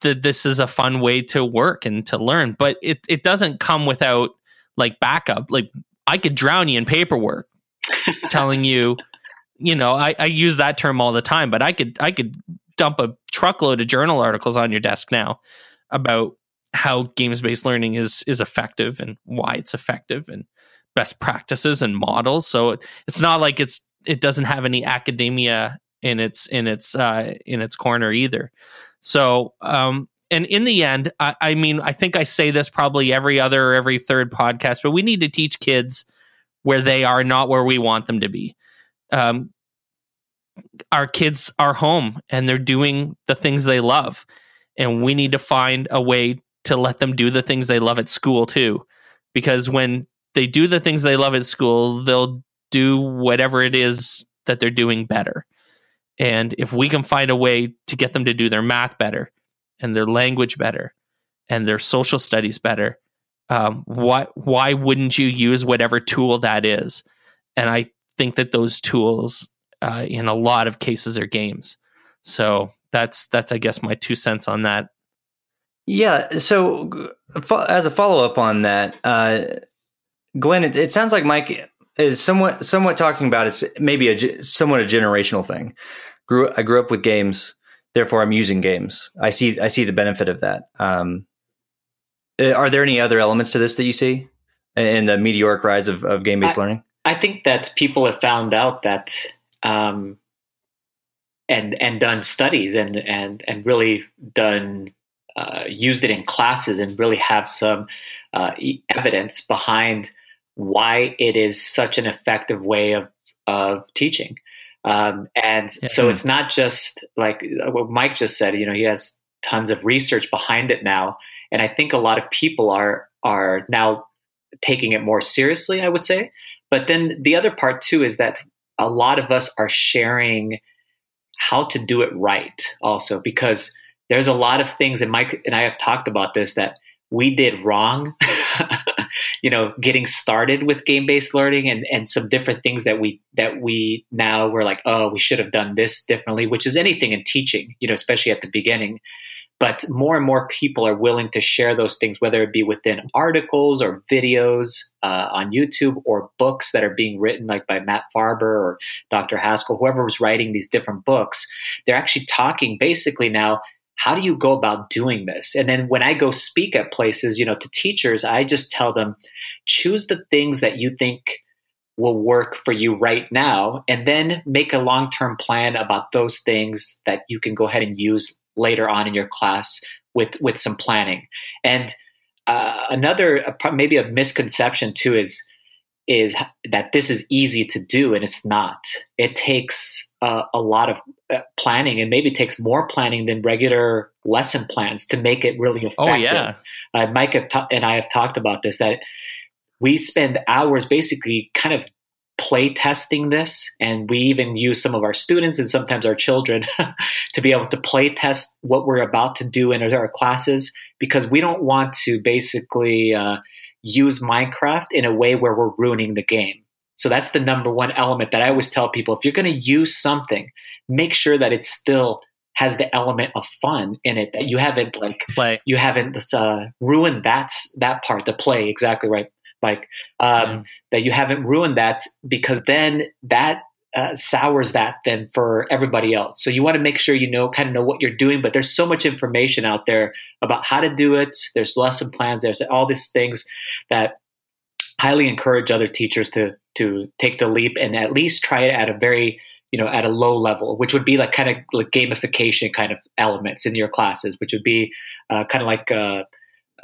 that this is a fun way to work and to learn. But it it doesn't come without like backup. Like I could drown you in paperwork, telling you, you know, I, I use that term all the time, but I could I could dump a truckload of journal articles on your desk now about how games based learning is is effective and why it's effective and best practices and models. So it's not like it's it doesn't have any academia in its in its uh, in its corner either. So um, and in the end, I, I mean, I think I say this probably every other or every third podcast, but we need to teach kids where they are, not where we want them to be. Um, our kids are home and they're doing the things they love. And we need to find a way to let them do the things they love at school too. Because when they do the things they love at school they'll do whatever it is that they're doing better. And if we can find a way to get them to do their math better and their language better and their social studies better um, why why wouldn't you use whatever tool that is? And i think that those tools uh, in a lot of cases or games. So that's that's I guess my two cents on that.
Yeah. So, as a follow up on that, uh, Glenn, it, it sounds like Mike is somewhat somewhat talking about it's maybe a somewhat a generational thing. Grew I grew up with games, therefore I'm using games. I see I see the benefit of that. Um, uh, are there any other elements to this that you see in the meteoric rise of, of game based learning?
I think that people have found out that um, and and done studies and and and really done uh, used it in classes and really have some uh, evidence behind why it is such an effective way of of teaching. Um, and yeah. so it's not just like what Mike just said. You know, he has tons of research behind it now, and I think a lot of people are are now taking it more seriously. I would say, but then the other part too is that a lot of us are sharing how to do it right also because there's a lot of things and Mike and I have talked about this that we did wrong you know getting started with game based learning and and some different things that we that we now we're like oh we should have done this differently which is anything in teaching you know especially at the beginning but more and more people are willing to share those things, whether it be within articles or videos uh, on YouTube or books that are being written, like by Matt Farber or Dr. Haskell, whoever was writing these different books. They're actually talking basically now. How do you go about doing this? And then when I go speak at places, you know, to teachers, I just tell them, choose the things that you think will work for you right now and then make a long-term plan about those things that you can go ahead and use later on in your class with with some planning. And uh, another maybe a misconception too is is that this is easy to do and it's not. It takes uh, a lot of uh, planning and maybe takes more planning than regular lesson plans to make it really effective. Oh
yeah, uh,
Mike and I have talked about this that we spend hours basically kind of play testing this and we even use some of our students and sometimes our children to be able to play test what we're about to do in our classes because we don't want to basically uh, use minecraft in a way where we're ruining the game. So that's the number one element that i always tell people if you're going to use something make sure that it still has the element of fun in it that you haven't like
play.
you haven't uh, ruined that that part the play. Exactly right like um, that you haven't ruined that because then that uh, sours that then for everybody else. So you want to make sure you know kind of know what you're doing. But there's so much information out there about how to do it. There's lesson plans. There's all these things that highly encourage other teachers to to take the leap and at least try it at a very you know at a low level, which would be like kind of like gamification kind of elements in your classes, which would be uh, kind of like uh,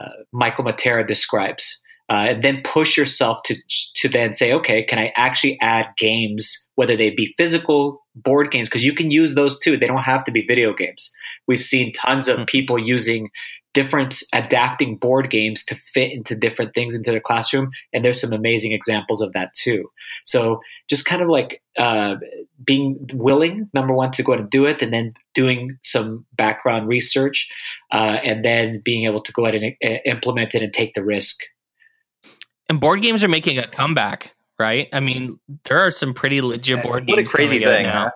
uh Michael Matera describes uh, and then push yourself to to then say, okay, can I actually add games, whether they be physical board games, because you can use those too. They don't have to be video games. We've seen tons of hmm. people using different adapting board games to fit into different things into the classroom, and there's some amazing examples of that too. So just kind of like uh, being willing, number one, to go and do it, and then doing some background research, uh, and then being able to go ahead and uh, implement it and take the risk
and board games are making a comeback, right? I mean, there are some pretty legit board games.
What a crazy thing, now. Huh?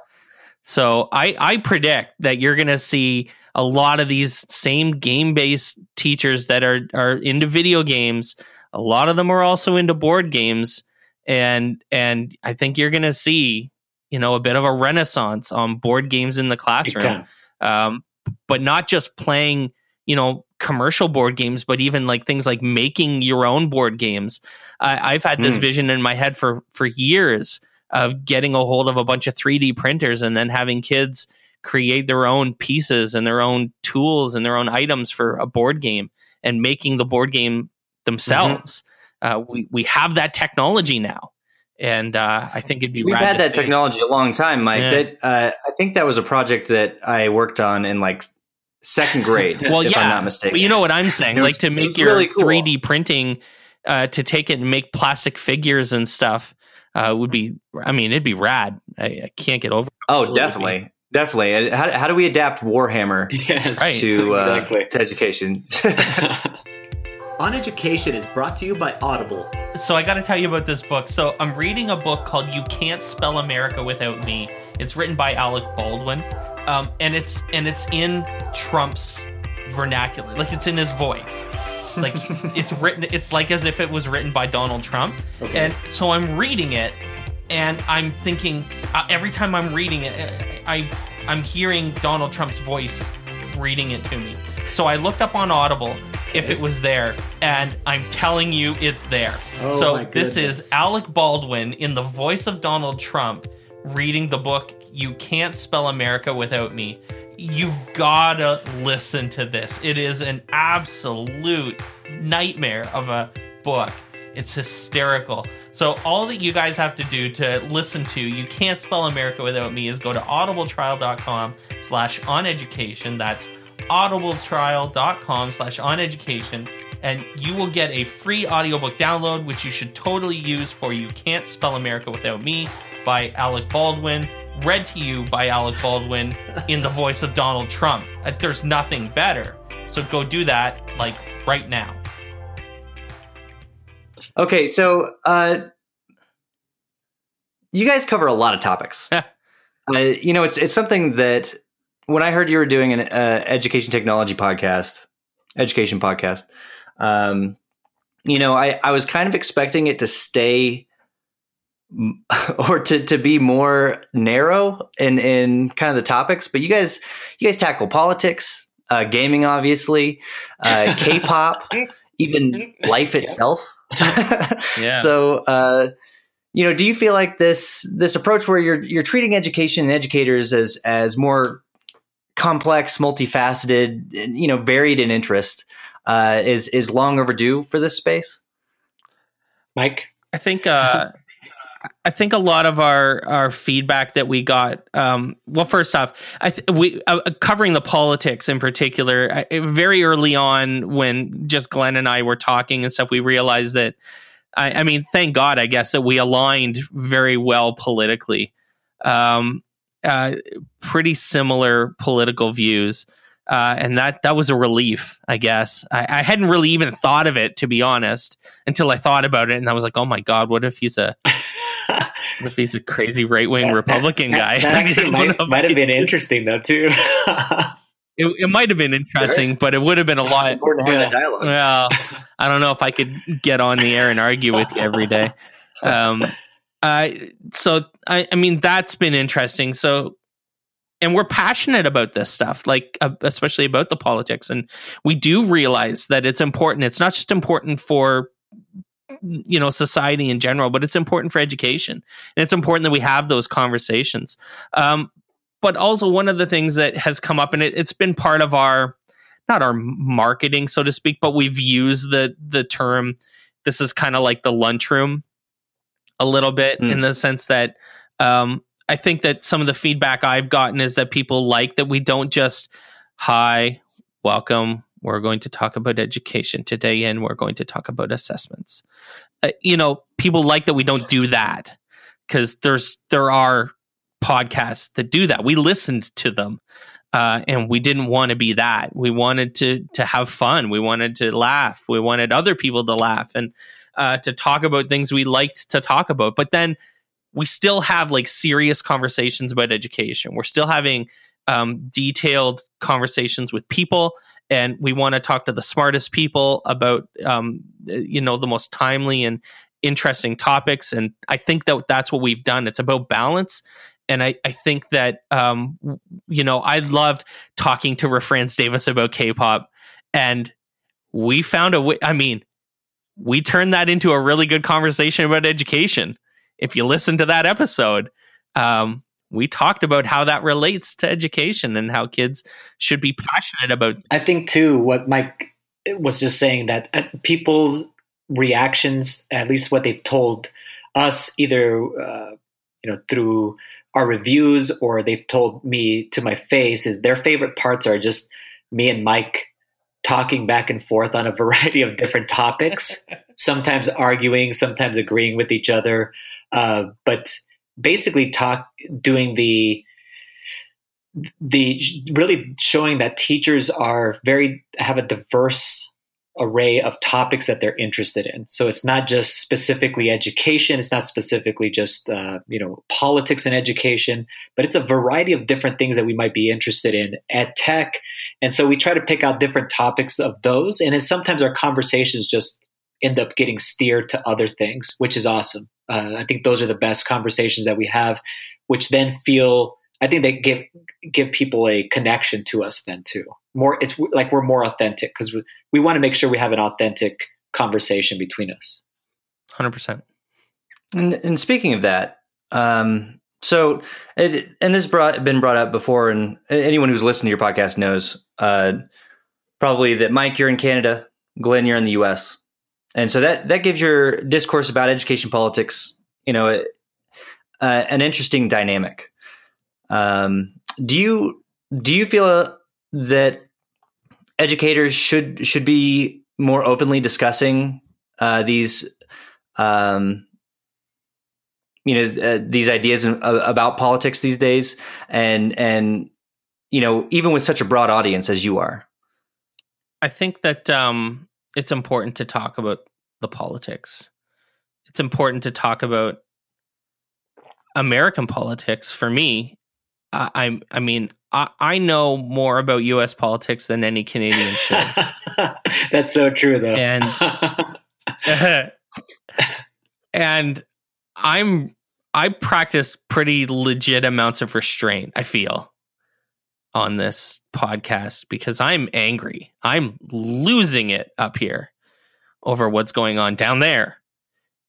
So I I predict that you're going to see a lot of these same game based teachers that are are into video games. A lot of them are also into board games, and and I think you're going to see you know a bit of a renaissance on board games in the classroom. Um, but not just playing you know commercial board games, but even like things like making your own board games. I, have had this mm. vision in my head for for years of getting a hold of a bunch of 3D printers and then having kids create their own pieces and their own tools and their own items for a board game and making the board game themselves. Mm-hmm. Uh, we we have that technology now. And uh, I think it'd be.
We've had that see. technology a long time, Mike. Yeah. That uh, I think that was a project that I worked on in like second grade.
well,
if
yeah,
I'm not mistaken.
But you know what I'm saying? Was, like to make your really cool. 3D printing, uh, to take it and make plastic figures and stuff uh, would be. I mean, it'd be rad. I, I can't get over.
Oh, definitely. Definitely. How, how do we adapt Warhammer
yes,
right. to, uh, exactly. to education?
On Education is brought to you by Audible.
So I got to tell you about this book. So I'm reading a book called You Can't Spell America Without Me. It's written by Alec Baldwin um, and it's and it's in Trump's vernacular, like it's in his voice. Like it's written. It's like as if it was written by Donald Trump.
Okay.
And so I'm reading it, and I'm thinking uh, every time I'm reading it, uh, I I'm hearing Donald Trump's voice reading it to me. So I looked up on Audible if it was there, and I'm telling you, it's there.
Oh
so this is. Alec Baldwin in the voice of Donald Trump reading the book "You Can't Spell America Without Me." You've gotta listen to this. It is an absolute nightmare of a book. It's hysterical. So all that you guys have to do to listen to You Can't Spell America Without Me is go to audibletrial.com slash on education. That's audibletrial.com slash on education and you will get a free audiobook download which you should totally use for You Can't Spell America Without Me by Alec Baldwin, read to you by Alec Baldwin in the voice of Donald Trump. Uh, There's nothing better. So go do that like right now.
Okay, so uh, you guys cover a lot of topics. uh, you know, it's it's something that when I heard you were doing an uh, education technology podcast, education podcast, um, you know, I I was kind of expecting it to stay or to to be more narrow in in kind of the topics, but you guys you guys tackle politics, uh, gaming, obviously, uh, K-pop, even life
Yeah.
itself.
Yeah.
So, uh, you know, do you feel like this this approach where you're you're treating education and educators as as more complex, multifaceted, you know, varied in interest uh, is is long overdue for this space?
Mike.
I think uh, I think a lot of our our feedback that we got. Um, well, first off, I th- we uh, covering the politics in particular. I, very early on, when just Glenn and I were talking and stuff, we realized that. I, I mean, thank God, I guess that we aligned very well politically. Um, uh, pretty similar political views. Uh, and that that was a relief, I guess. I, I hadn't really even thought of it, to be honest, until I thought about it, and I was like, "Oh my god, what if he's a if he's a crazy right wing Republican guy?"
That, that actually might, might have been interesting though too.
It, it might have been interesting, but it would have been a lot.
Important
Yeah.
that dialogue.
Well, I don't know if I could get on the air and argue with you every day. Um, uh, so I, I mean, that's been interesting. So, and we're passionate about this stuff, like uh, especially about the politics, and we do realize that it's important. It's not just important for you know society in general, but it's important for education, and it's important that we have those conversations. Um, but also, one of the things that has come up, and it, it's been part of our not our marketing, so to speak, but we've used the the term. This is kind of like the lunchroom, a little bit
Mm.
in the sense that um, I think that some of the feedback I've gotten is that people like that we don't just hi, welcome. We're going to talk about education today, and we're going to talk about assessments. Uh, you know, people like that we don't do that because there's there are podcasts that do that. We listened to them uh, and we didn't want to be that. We wanted to to have fun. We wanted to laugh. We wanted other people to laugh and uh, to talk about things we liked to talk about. But then we still have like serious conversations about education. We're still having um, detailed conversations with people, and we want to talk to the smartest people about um, you know the most timely and interesting topics. And I think that that's what we've done. It's about balance and I, I think that um, you know I loved talking to Rafranz Davis about K-pop, and we found a way. I mean, we turned that into a really good conversation about education. If you listen to that episode, um, we talked about how that relates to education and how kids should be passionate about.
I think too what Mike was just saying that uh, people's reactions, at least what they've told us, either uh, you know through our reviews or they've told me to my face, is their favorite parts are just me and Mike talking back and forth on a variety of different topics, sometimes arguing, sometimes agreeing with each other, uh, but basically talk doing the the really showing that teachers are very have a diverse array of topics that they're interested in. So it's not just specifically education. It's not specifically just uh, you know politics and education, but it's a variety of different things that we might be interested in at tech. And so we try to pick out different topics of those, and then sometimes our conversations just end up getting steered to other things, which is awesome. Uh, I think those are the best conversations that we have, which then feel. I think they give give people a connection to us then too. More, it's like we're more authentic because we, we want to make sure we have an authentic conversation between us.
Hundred percent.
And, and speaking of that, um, so it, and this has brought, been brought up before, and anyone who's listened to your podcast knows uh, probably that Mike, you're in Canada, Glenn, you're in the U.S., and so that that gives your discourse about education politics, you know, uh, an interesting dynamic. Um, do you do you feel that educators should should be more openly discussing uh, these um, you know uh, these ideas about politics these days and and you know even with such a broad audience as you are
i think that um, it's important to talk about the politics it's important to talk about american politics for me I, I, I mean I, I know more about U.S. politics than any Canadian should.
That's so true, though.
And and I'm I practice pretty legit amounts of restraint. I feel on this podcast because I'm angry. I'm losing it up here over what's going on down there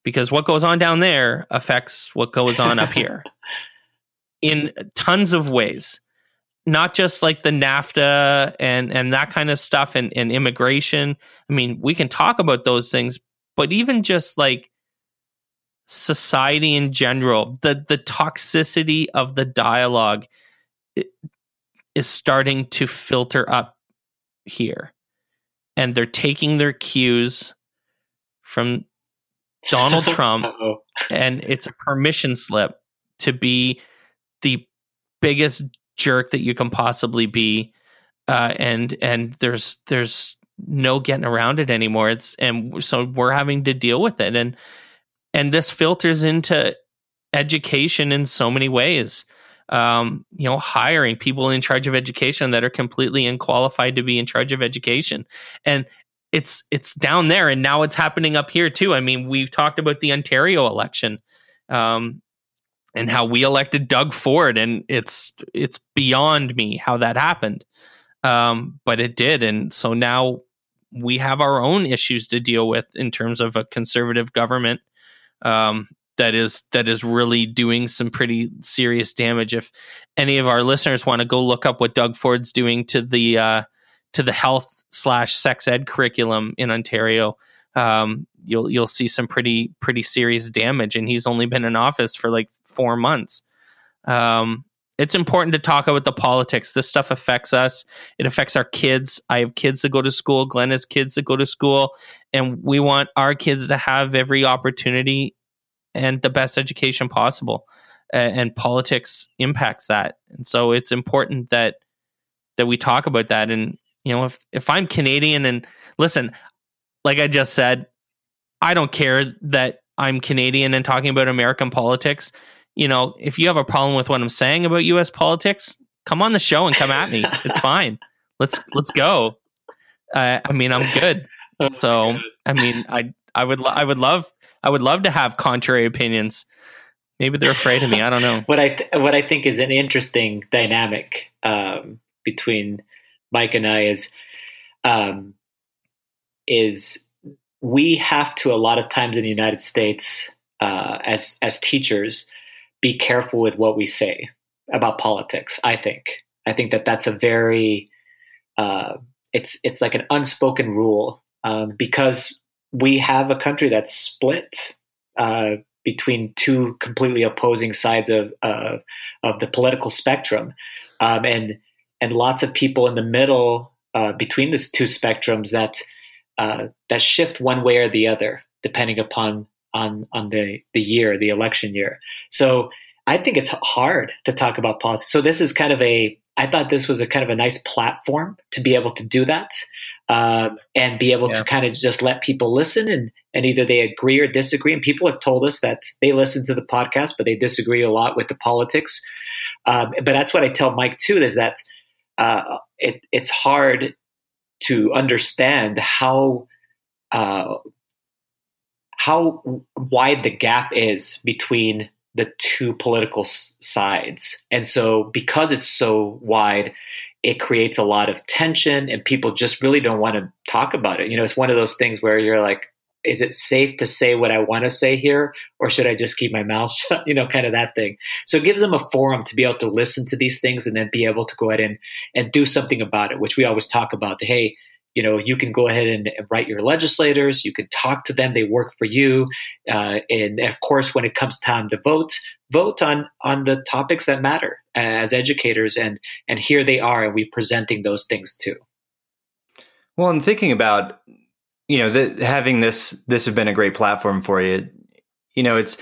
because what goes on down there affects what goes on up here in tons of ways not just like the NAFTA and and that kind of stuff and, and immigration. I mean, we can talk about those things, but even just like society in general, the the toxicity of the dialogue is starting to filter up here. And they're taking their cues from Donald Trump and it's a permission slip to be the biggest jerk that you can possibly be uh, and and there's there's no getting around it anymore. It's and so we're having to deal with it. And and this filters into education in so many ways um, you know hiring people in charge of education that are completely unqualified to be in charge of education. And it's it's down there and now it's happening up here too. I mean we've talked about the ontario election um, and how we elected Doug Ford, and it's it's beyond me how that happened, um, but it did, and so now we have our own issues to deal with in terms of a conservative government um, that is that is really doing some pretty serious damage. If any of our listeners want to go look up what Doug Ford's doing to the uh, to the health slash sex ed curriculum in Ontario, um, you'll you'll see some pretty pretty serious damage. And he's only been in office for like four months. Um, it's important to talk about the politics. This stuff affects us. It affects our kids. I have kids that go to school. Glenn has kids that go to school, and we want our kids to have every opportunity and the best education possible. Uh, and politics impacts that, and so it's important that that we talk about that. And you know, if if I'm Canadian and listen, like I just said, I don't care that I'm Canadian and talking about American politics. You know, if you have a problem with what I'm saying about US politics, come on the show and come at me. It's fine. Let's let's go. Uh, I mean, I'm good. So, I mean, I I would I would love I would love to have contrary opinions. Maybe they're afraid of me. I don't know.
what I th- what I think is an interesting dynamic um, between Mike and I is um, is we have to a lot of times in the United States uh, as as teachers be careful with what we say about politics. I think I think that that's a very uh, it's it's like an unspoken rule um, because we have a country that's split uh, between two completely opposing sides of uh, of the political spectrum, um, and and lots of people in the middle uh, between these two spectrums that uh, that shift one way or the other depending upon on on the the year, the election year. So I think it's hard to talk about politics. So this is kind of a I thought this was a kind of a nice platform to be able to do that uh, and be able yeah. to kind of just let people listen and, and either they agree or disagree. And people have told us that they listen to the podcast, but they disagree a lot with the politics. Um, but that's what I tell Mike too is that uh, it, it's hard to understand how uh, how wide the gap is between the two political sides. And so, because it's so wide, it creates a lot of tension, and people just really don't want to talk about it. You know, it's one of those things where you're like, is it safe to say what I want to say here, or should I just keep my mouth shut? You know, kind of that thing. So it gives them a forum to be able to listen to these things and then be able to go ahead and, and do something about it, which we always talk about. Hey, you know you can go ahead and write your legislators you can talk to them they work for you uh, and of course when it comes time to vote vote on on the topics that matter as educators and and here they are and we're presenting those things too.
Well i'm thinking about you know the, having this this have been a great platform for you you know it's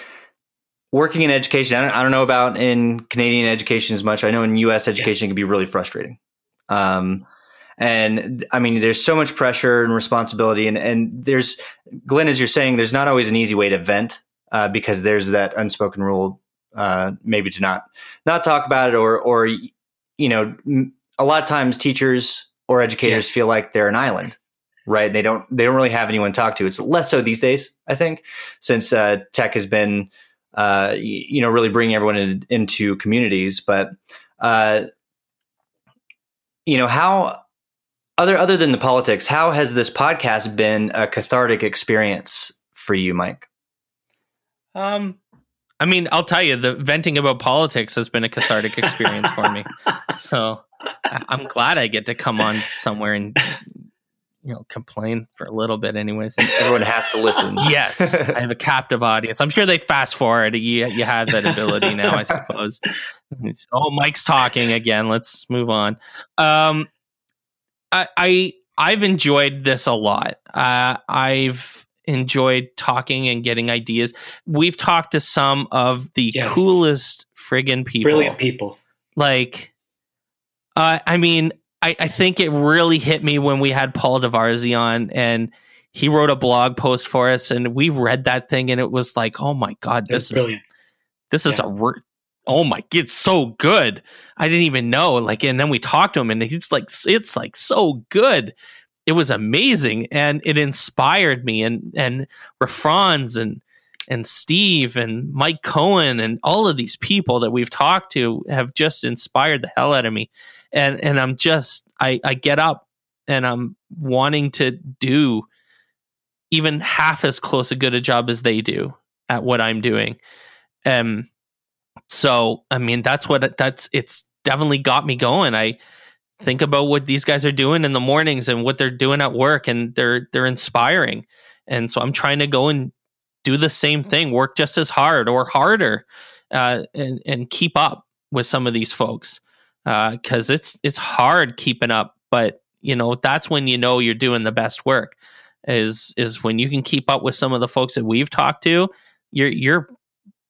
working in education I don't, I don't know about in canadian education as much. I know in us education yes. can be really frustrating. Um, and I mean, there's so much pressure and responsibility, and and there's Glenn, as you're saying, there's not always an easy way to vent uh, because there's that unspoken rule, uh, maybe to not not talk about it, or or you know, a lot of times teachers or educators yes. feel like they're an island, right? They don't they don't really have anyone to talk to. It's less so these days, I think, since uh, tech has been, uh, you know, really bringing everyone in, into communities, but. Uh, you know how other other than the politics, how has this podcast been a cathartic experience for you, Mike?
Um, I mean, I'll tell you, the venting about politics has been a cathartic experience for me. So I'm glad I get to come on somewhere and you know complain for a little bit, anyways.
Everyone has to listen.
yes, I have a captive audience. I'm sure they fast forward. You you have that ability now, I suppose. oh, Mike's talking again. Let's move on. Um, I, I I've enjoyed this a lot. Uh, I've enjoyed talking and getting ideas. We've talked to some of the yes. coolest friggin' people,
brilliant people.
Like, uh, I mean, I, I think it really hit me when we had Paul Darvasi on and he wrote a blog post for us and we read that thing and it was like, oh my god, this is brilliant. This is yeah. a oh my, it's so good. I didn't even know. Like, and then we talked to him, and he's like, it's like so good. It was amazing, and it inspired me. And and Rafranz and and Steve and Mike Cohen and all of these people that we've talked to have just inspired the hell out of me. And and I'm just I I get up and I'm wanting to do even half as close a good a job as they do at what I'm doing. Um so, I mean, that's what that's it's definitely got me going. I think about what these guys are doing in the mornings and what they're doing at work and they're they're inspiring. And so I'm trying to go and do the same thing, work just as hard or harder uh, and and keep up with some of these folks. Uh, cuz it's it's hard keeping up, but you know, that's when you know you're doing the best work is is when you can keep up with some of the folks that we've talked to, you're you're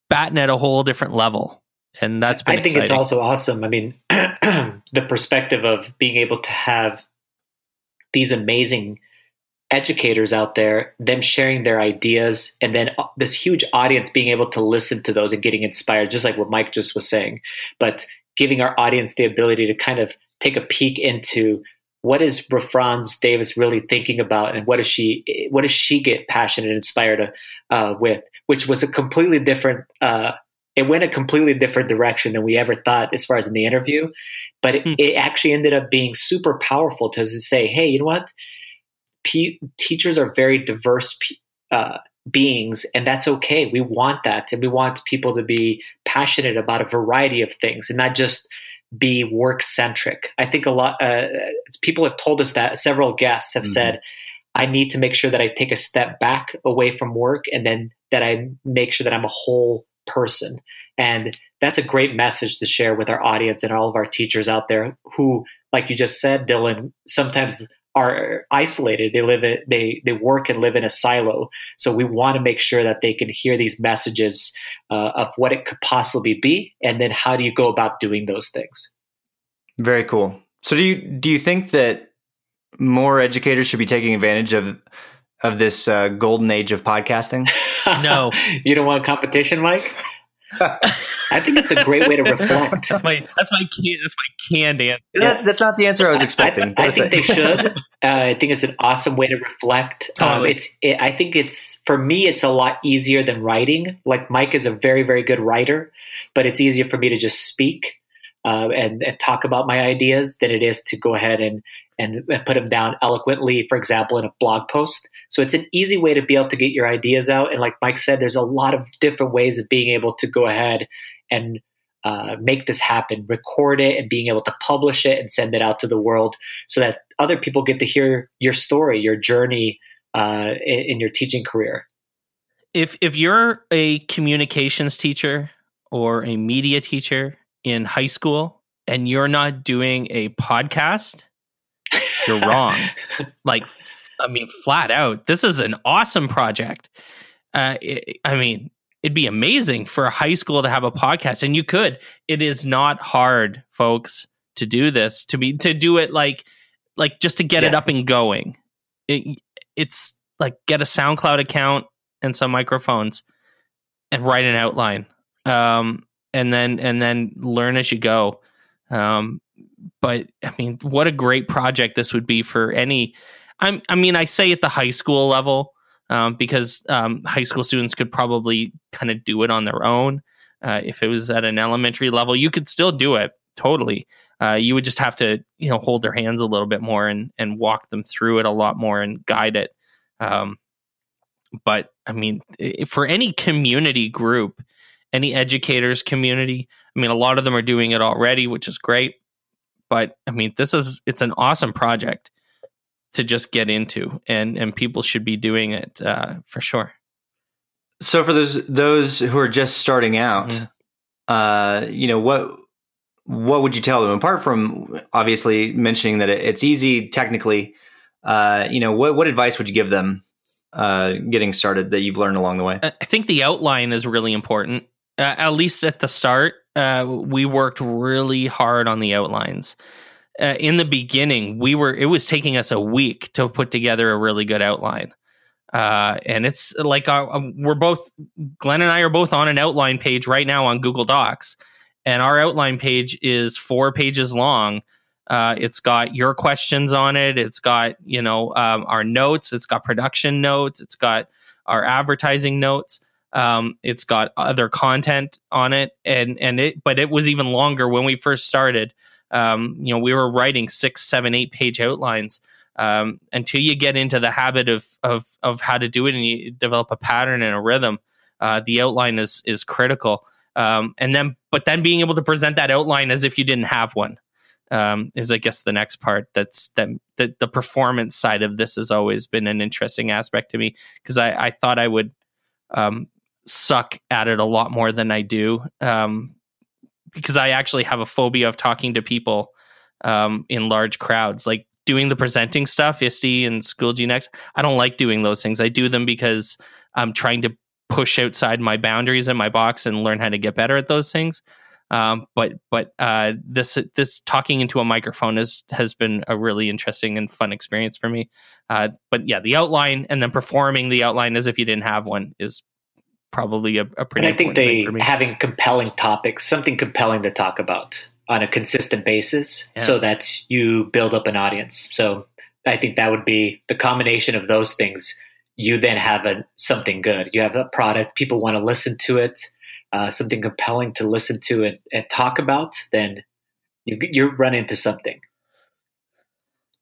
batting at a whole different level. And that's I
think
exciting.
it's also awesome. I mean, the perspective of being able to have these amazing educators out there, them sharing their ideas, and then uh, this huge audience being able to listen to those and getting inspired, just like what Mike just was saying, but giving our audience the ability to kind of take a peek into what is Rafranz Davis really thinking about, and what does she what does she get passionate and inspired uh, with? Which was a completely different. Uh, it went a completely different direction than we ever thought as far as in the interview, but it, mm. it actually ended up being super powerful to say, "Hey, you know what? P- teachers are very diverse uh, beings, and that's okay. We want that, and we want people to be passionate about a variety of things, and not just." be work centric. I think a lot uh, people have told us that several guests have mm-hmm. said I need to make sure that I take a step back away from work and then that I make sure that I'm a whole person. And that's a great message to share with our audience and all of our teachers out there who like you just said Dylan sometimes are isolated. They live in, they they work and live in a silo. So we want to make sure that they can hear these messages uh, of what it could possibly be, and then how do you go about doing those things.
Very cool. So do you do you think that more educators should be taking advantage of of this uh, golden age of podcasting?
No.
you don't want competition, Mike? I think it's a great way to reflect.
That's my that's my can, that's my canned answer.
That- that's not the answer I was expecting.
I, I
gotta
think they should. Uh, I think it's an awesome way to reflect. Um,
Totally.
it's. It, I think it's for me. It's a lot easier than writing. Like Mike is a very very good writer, but it's easier for me to just speak uh, and, and talk about my ideas than it is to go ahead and and put them down eloquently. For example, in a blog post. So it's an easy way to be able to get your ideas out. And like Mike said, there's a lot of different ways of being able to go ahead and uh, make this happen, record it, and being able to publish it and send it out to the world so that other people get to hear your story, your journey uh, in, in your teaching career.
if if you're a communications teacher or a media teacher in high school and you're not doing a podcast, you're wrong. like, I mean, flat out, this is an awesome project. Uh, it, I mean, it'd be amazing for a high school to have a podcast, and you could. It is not hard, folks, to do this. To be to do it like like just to get it up and going. It, it's like get a SoundCloud account and some microphones and write an outline um and then and then learn as you go um but i mean what a great project this would be for any i'm i mean i say at the high school level um, because um, high school students could probably kind of do it on their own. Uh, if it was at an elementary level you could still do it totally. Uh, you would just have to you know hold their hands a little bit more and and walk them through it a lot more and guide it. Um, but I mean, for any community group, any educators community, I mean, a lot of them are doing it already, which is great. But I mean, this is it's an awesome project to just get into, and and people should be doing it uh, for sure.
So for those those who are just starting out,
Mm.
uh, you know what what would you tell them apart from obviously mentioning that it's easy technically? Uh, you know what what advice would you give them uh, getting started that you've learned along the way?
I think the outline is really important. Uh, at least at the start, uh, we worked really hard on the outlines. Uh, in the beginning, we were it was taking us a week to put together a really good outline. Uh, and it's like our, um, we're both Glenn and I are both on an outline page right now on Google Docs, and our outline page is four pages long. Uh, it's got your questions on it. It's got you know um, our notes. It's got production notes. It's got our advertising notes. Um, it's got other content on it, and and it, but it was even longer when we first started. Um, you know, we were writing six, seven, eight page outlines um, until you get into the habit of of of how to do it, and you develop a pattern and a rhythm. Uh, the outline is is critical, um, and then but then being able to present that outline as if you didn't have one um, is I guess the next part. That's that the, the performance side of this has always been an interesting aspect to me because I, I thought I would um, suck at it a lot more than I do um, because I actually have a phobia of talking to people um, in large crowds, like doing the presenting stuff, ISTE and Schoology Next. I don't like doing those things. I do them because I'm trying to push outside my boundaries and my box and learn how to get better at those things. Um, but but uh, this this talking into a microphone has has been a really interesting and fun experience for me. Uh, but yeah, the outline and then performing the outline as if you didn't have one is probably a, a
And. I think
important thing
they
for me.
having compelling topics, something compelling to talk about on a consistent basis,
Yeah.
so that you build up an audience. So I think that would be the combination of those things. You then have a something good. You have a product people want to listen to it, uh, something compelling to listen to and, and talk about. Then you you run into something.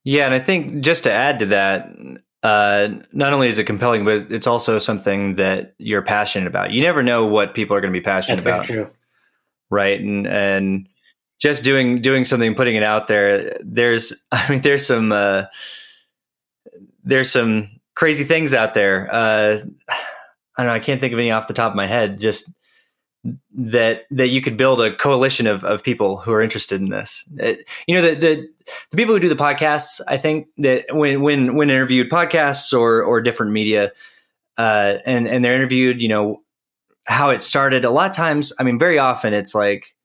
Yeah, and I think just to add to that, uh, not only is it compelling, but it's also something that you're passionate about. You never know what people are going to be passionate
That's
about,
true.
right? And and just doing doing something, putting it out there. There's, I mean, there's some uh, there's some crazy things out there. Uh, I don't know. I can't think of any off the top of my head. Just that that you could build a coalition of, of people who are interested in this. It, you know, the, the the people who do the podcasts, I think that when when when interviewed podcasts or or different media, uh, and and they're interviewed, you know, how it started. A lot of times, I mean, very often, it's like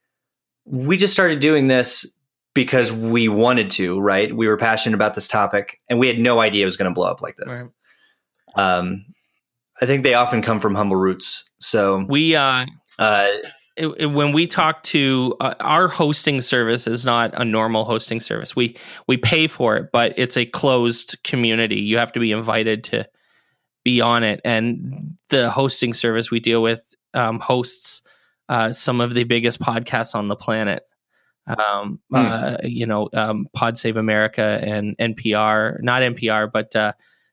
we just started doing this because we wanted to, right? We were passionate about this topic and we had no idea it was going to blow up like this.
Right.
Um, I think they often come from humble roots. So
We uh,
uh,
it, it- when we talk to uh, our hosting service is not a normal hosting service. We we pay for it, but it's a closed community. You have to be invited to be on it, and the hosting service we deal with um, hosts uh, some of the biggest podcasts on the planet. Um,
Hmm.
uh, you know, um, Pod Save America and NPR, not NPR, but uh,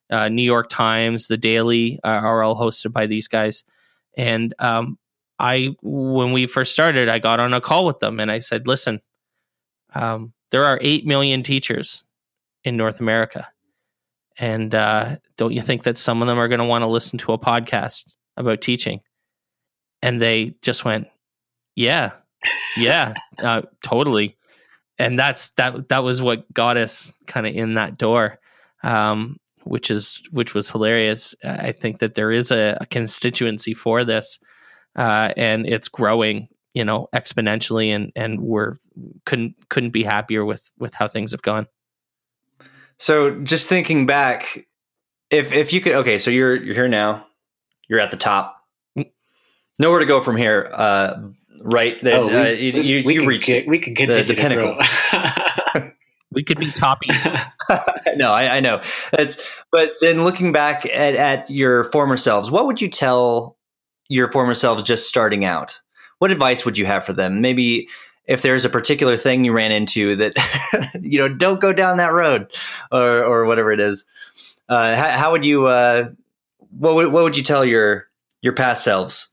uh, New York Times, The Daily are all hosted by these guys. And um, I, when we first started, I got on a call with them and I said, listen, um, there are 8 million teachers in North America. And uh, don't you think that some of them are going to want to listen to a podcast about teaching? And they just went, yeah, yeah, uh, totally. And that's that. That was what got us kind of in that door, um, which is which was hilarious. I think that there is a, a constituency for this, uh, and it's growing, you know, exponentially, and and we're couldn't couldn't be happier with with how things have gone.
So just thinking back, if if you could, okay, so you're you're here now, you're at the top, nowhere to go from here, uh, right? That,
Oh, we-
uh, you you,
we
you
can
reached
get, we can continue
the
to
pinnacle.
We could be toppy.
no, I, I know. That's but then looking back at, at your former selves, what would you tell your former selves just starting out? What advice would you have for them? Maybe if there's a particular thing you ran into that you know, don't go down that road, or or whatever it is. Uh, how, how would you? Uh, what would what would you tell your your past selves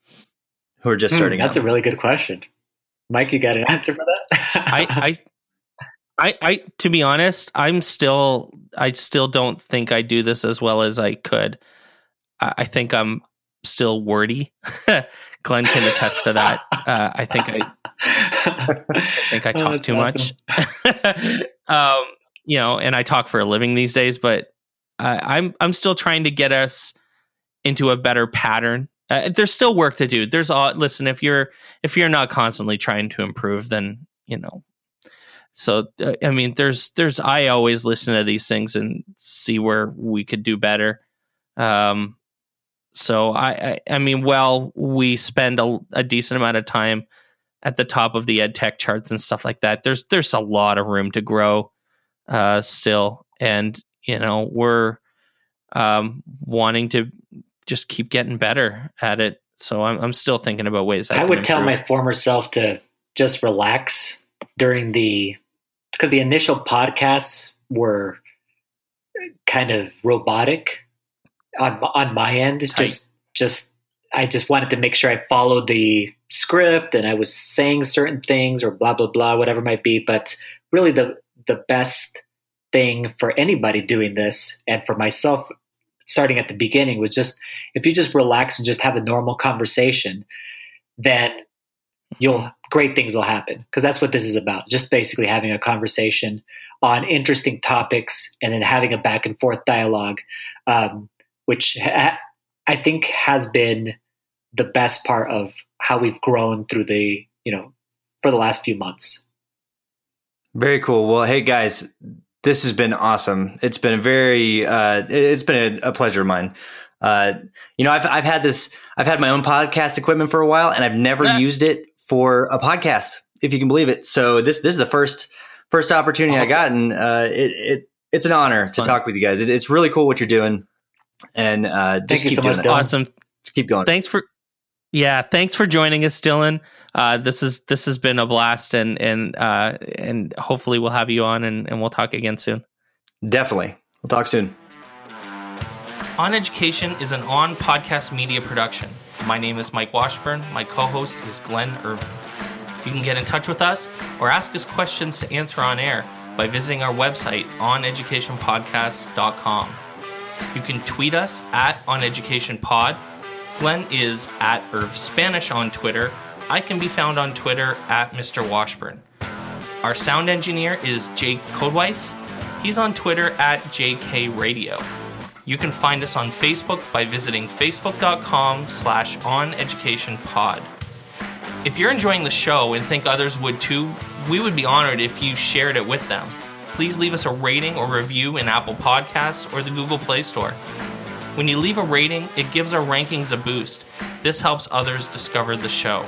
who are just
Hmm,
starting
That's
out?
a really good question. Mike, you got an answer for that?
I, I, I, I, to be honest, I'm still, I still don't think I do this as well as I could. I, I think I'm still wordy. Glenn can attest to that. Uh, I think I, I think I
Oh,
talk
that's
too
awesome.
much. um, you know, and I talk for a living these days, but I, I'm, I'm still trying to get us into a better pattern. Uh, there's still work to do. There's all listen. If you're if you're not constantly trying to improve, then you know. So uh, I mean, there's there's I always listen to these things and see where we could do better. Um, so I I, I mean, well, we spend a, a decent amount of time at the top of the ed tech charts and stuff like that. There's there's a lot of room to grow uh, still, and you know we're um, wanting to just keep getting better at it. So I'm I'm still thinking about ways I,
I would tell my former self to just relax during the because the initial podcasts were kind of robotic on on my end. Just just I just wanted to make sure I followed the script and I was saying certain things or blah blah blah whatever it might be. But really, the the best thing for anybody doing this and for myself starting at the beginning was just if you just relax and just have a normal conversation then you'll great things will happen because that's what this is about just basically having a conversation on interesting topics and then having a back and forth dialogue um, which ha- i think has been the best part of how we've grown through the you know for the last few months
Very cool. Well, hey guys, this has been awesome. It's been a very, uh, it's been a, a pleasure of mine. Uh, you know, I've I've had this, I've had my own podcast equipment for a while, and I've never
Yeah.
used it for a podcast, if you can believe it. So this this is the first first opportunity I
Awesome.
got, and uh, it, it it's an honor to
Fun.
talk with you guys. It, it's really cool what you're doing, and uh, just
Thank you
keep
so
doing
much. Dylan.
Awesome.
Just keep going.
Thanks for yeah, thanks for joining us, Dylan. Uh, this is this has been a blast, and and uh, and hopefully we'll have you on, and, and we'll talk again soon.
Definitely. We'll talk soon.
On Education is an on podcast media production. My name is Mike Washburn. My co host is Glenn Irvin. You can get in touch with us or ask us questions to answer on air by visiting our website, oneducationpodcast.com. You can tweet us at oneducationpod. Glenn is at Irv Spanish on Twitter. I can be found on Twitter at Mr. Washburn. Our sound engineer is Jake Codeweiss. He's on Twitter at JK Radio. You can find us on Facebook by visiting facebook.com slash oneducationpod. If you're enjoying the show and think others would too, We would be honored if you shared it with them. Please leave us a rating or review in Apple Podcasts or the Google Play Store. When you leave a rating, it gives our rankings a boost. This helps others discover the show.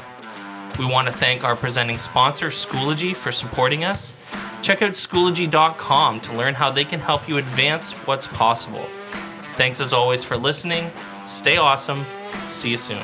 We want to thank our presenting sponsor, Schoology, for supporting us. Check out Schoology.com to learn how they can help you advance what's possible. Thanks as always for listening. Stay awesome. See you soon.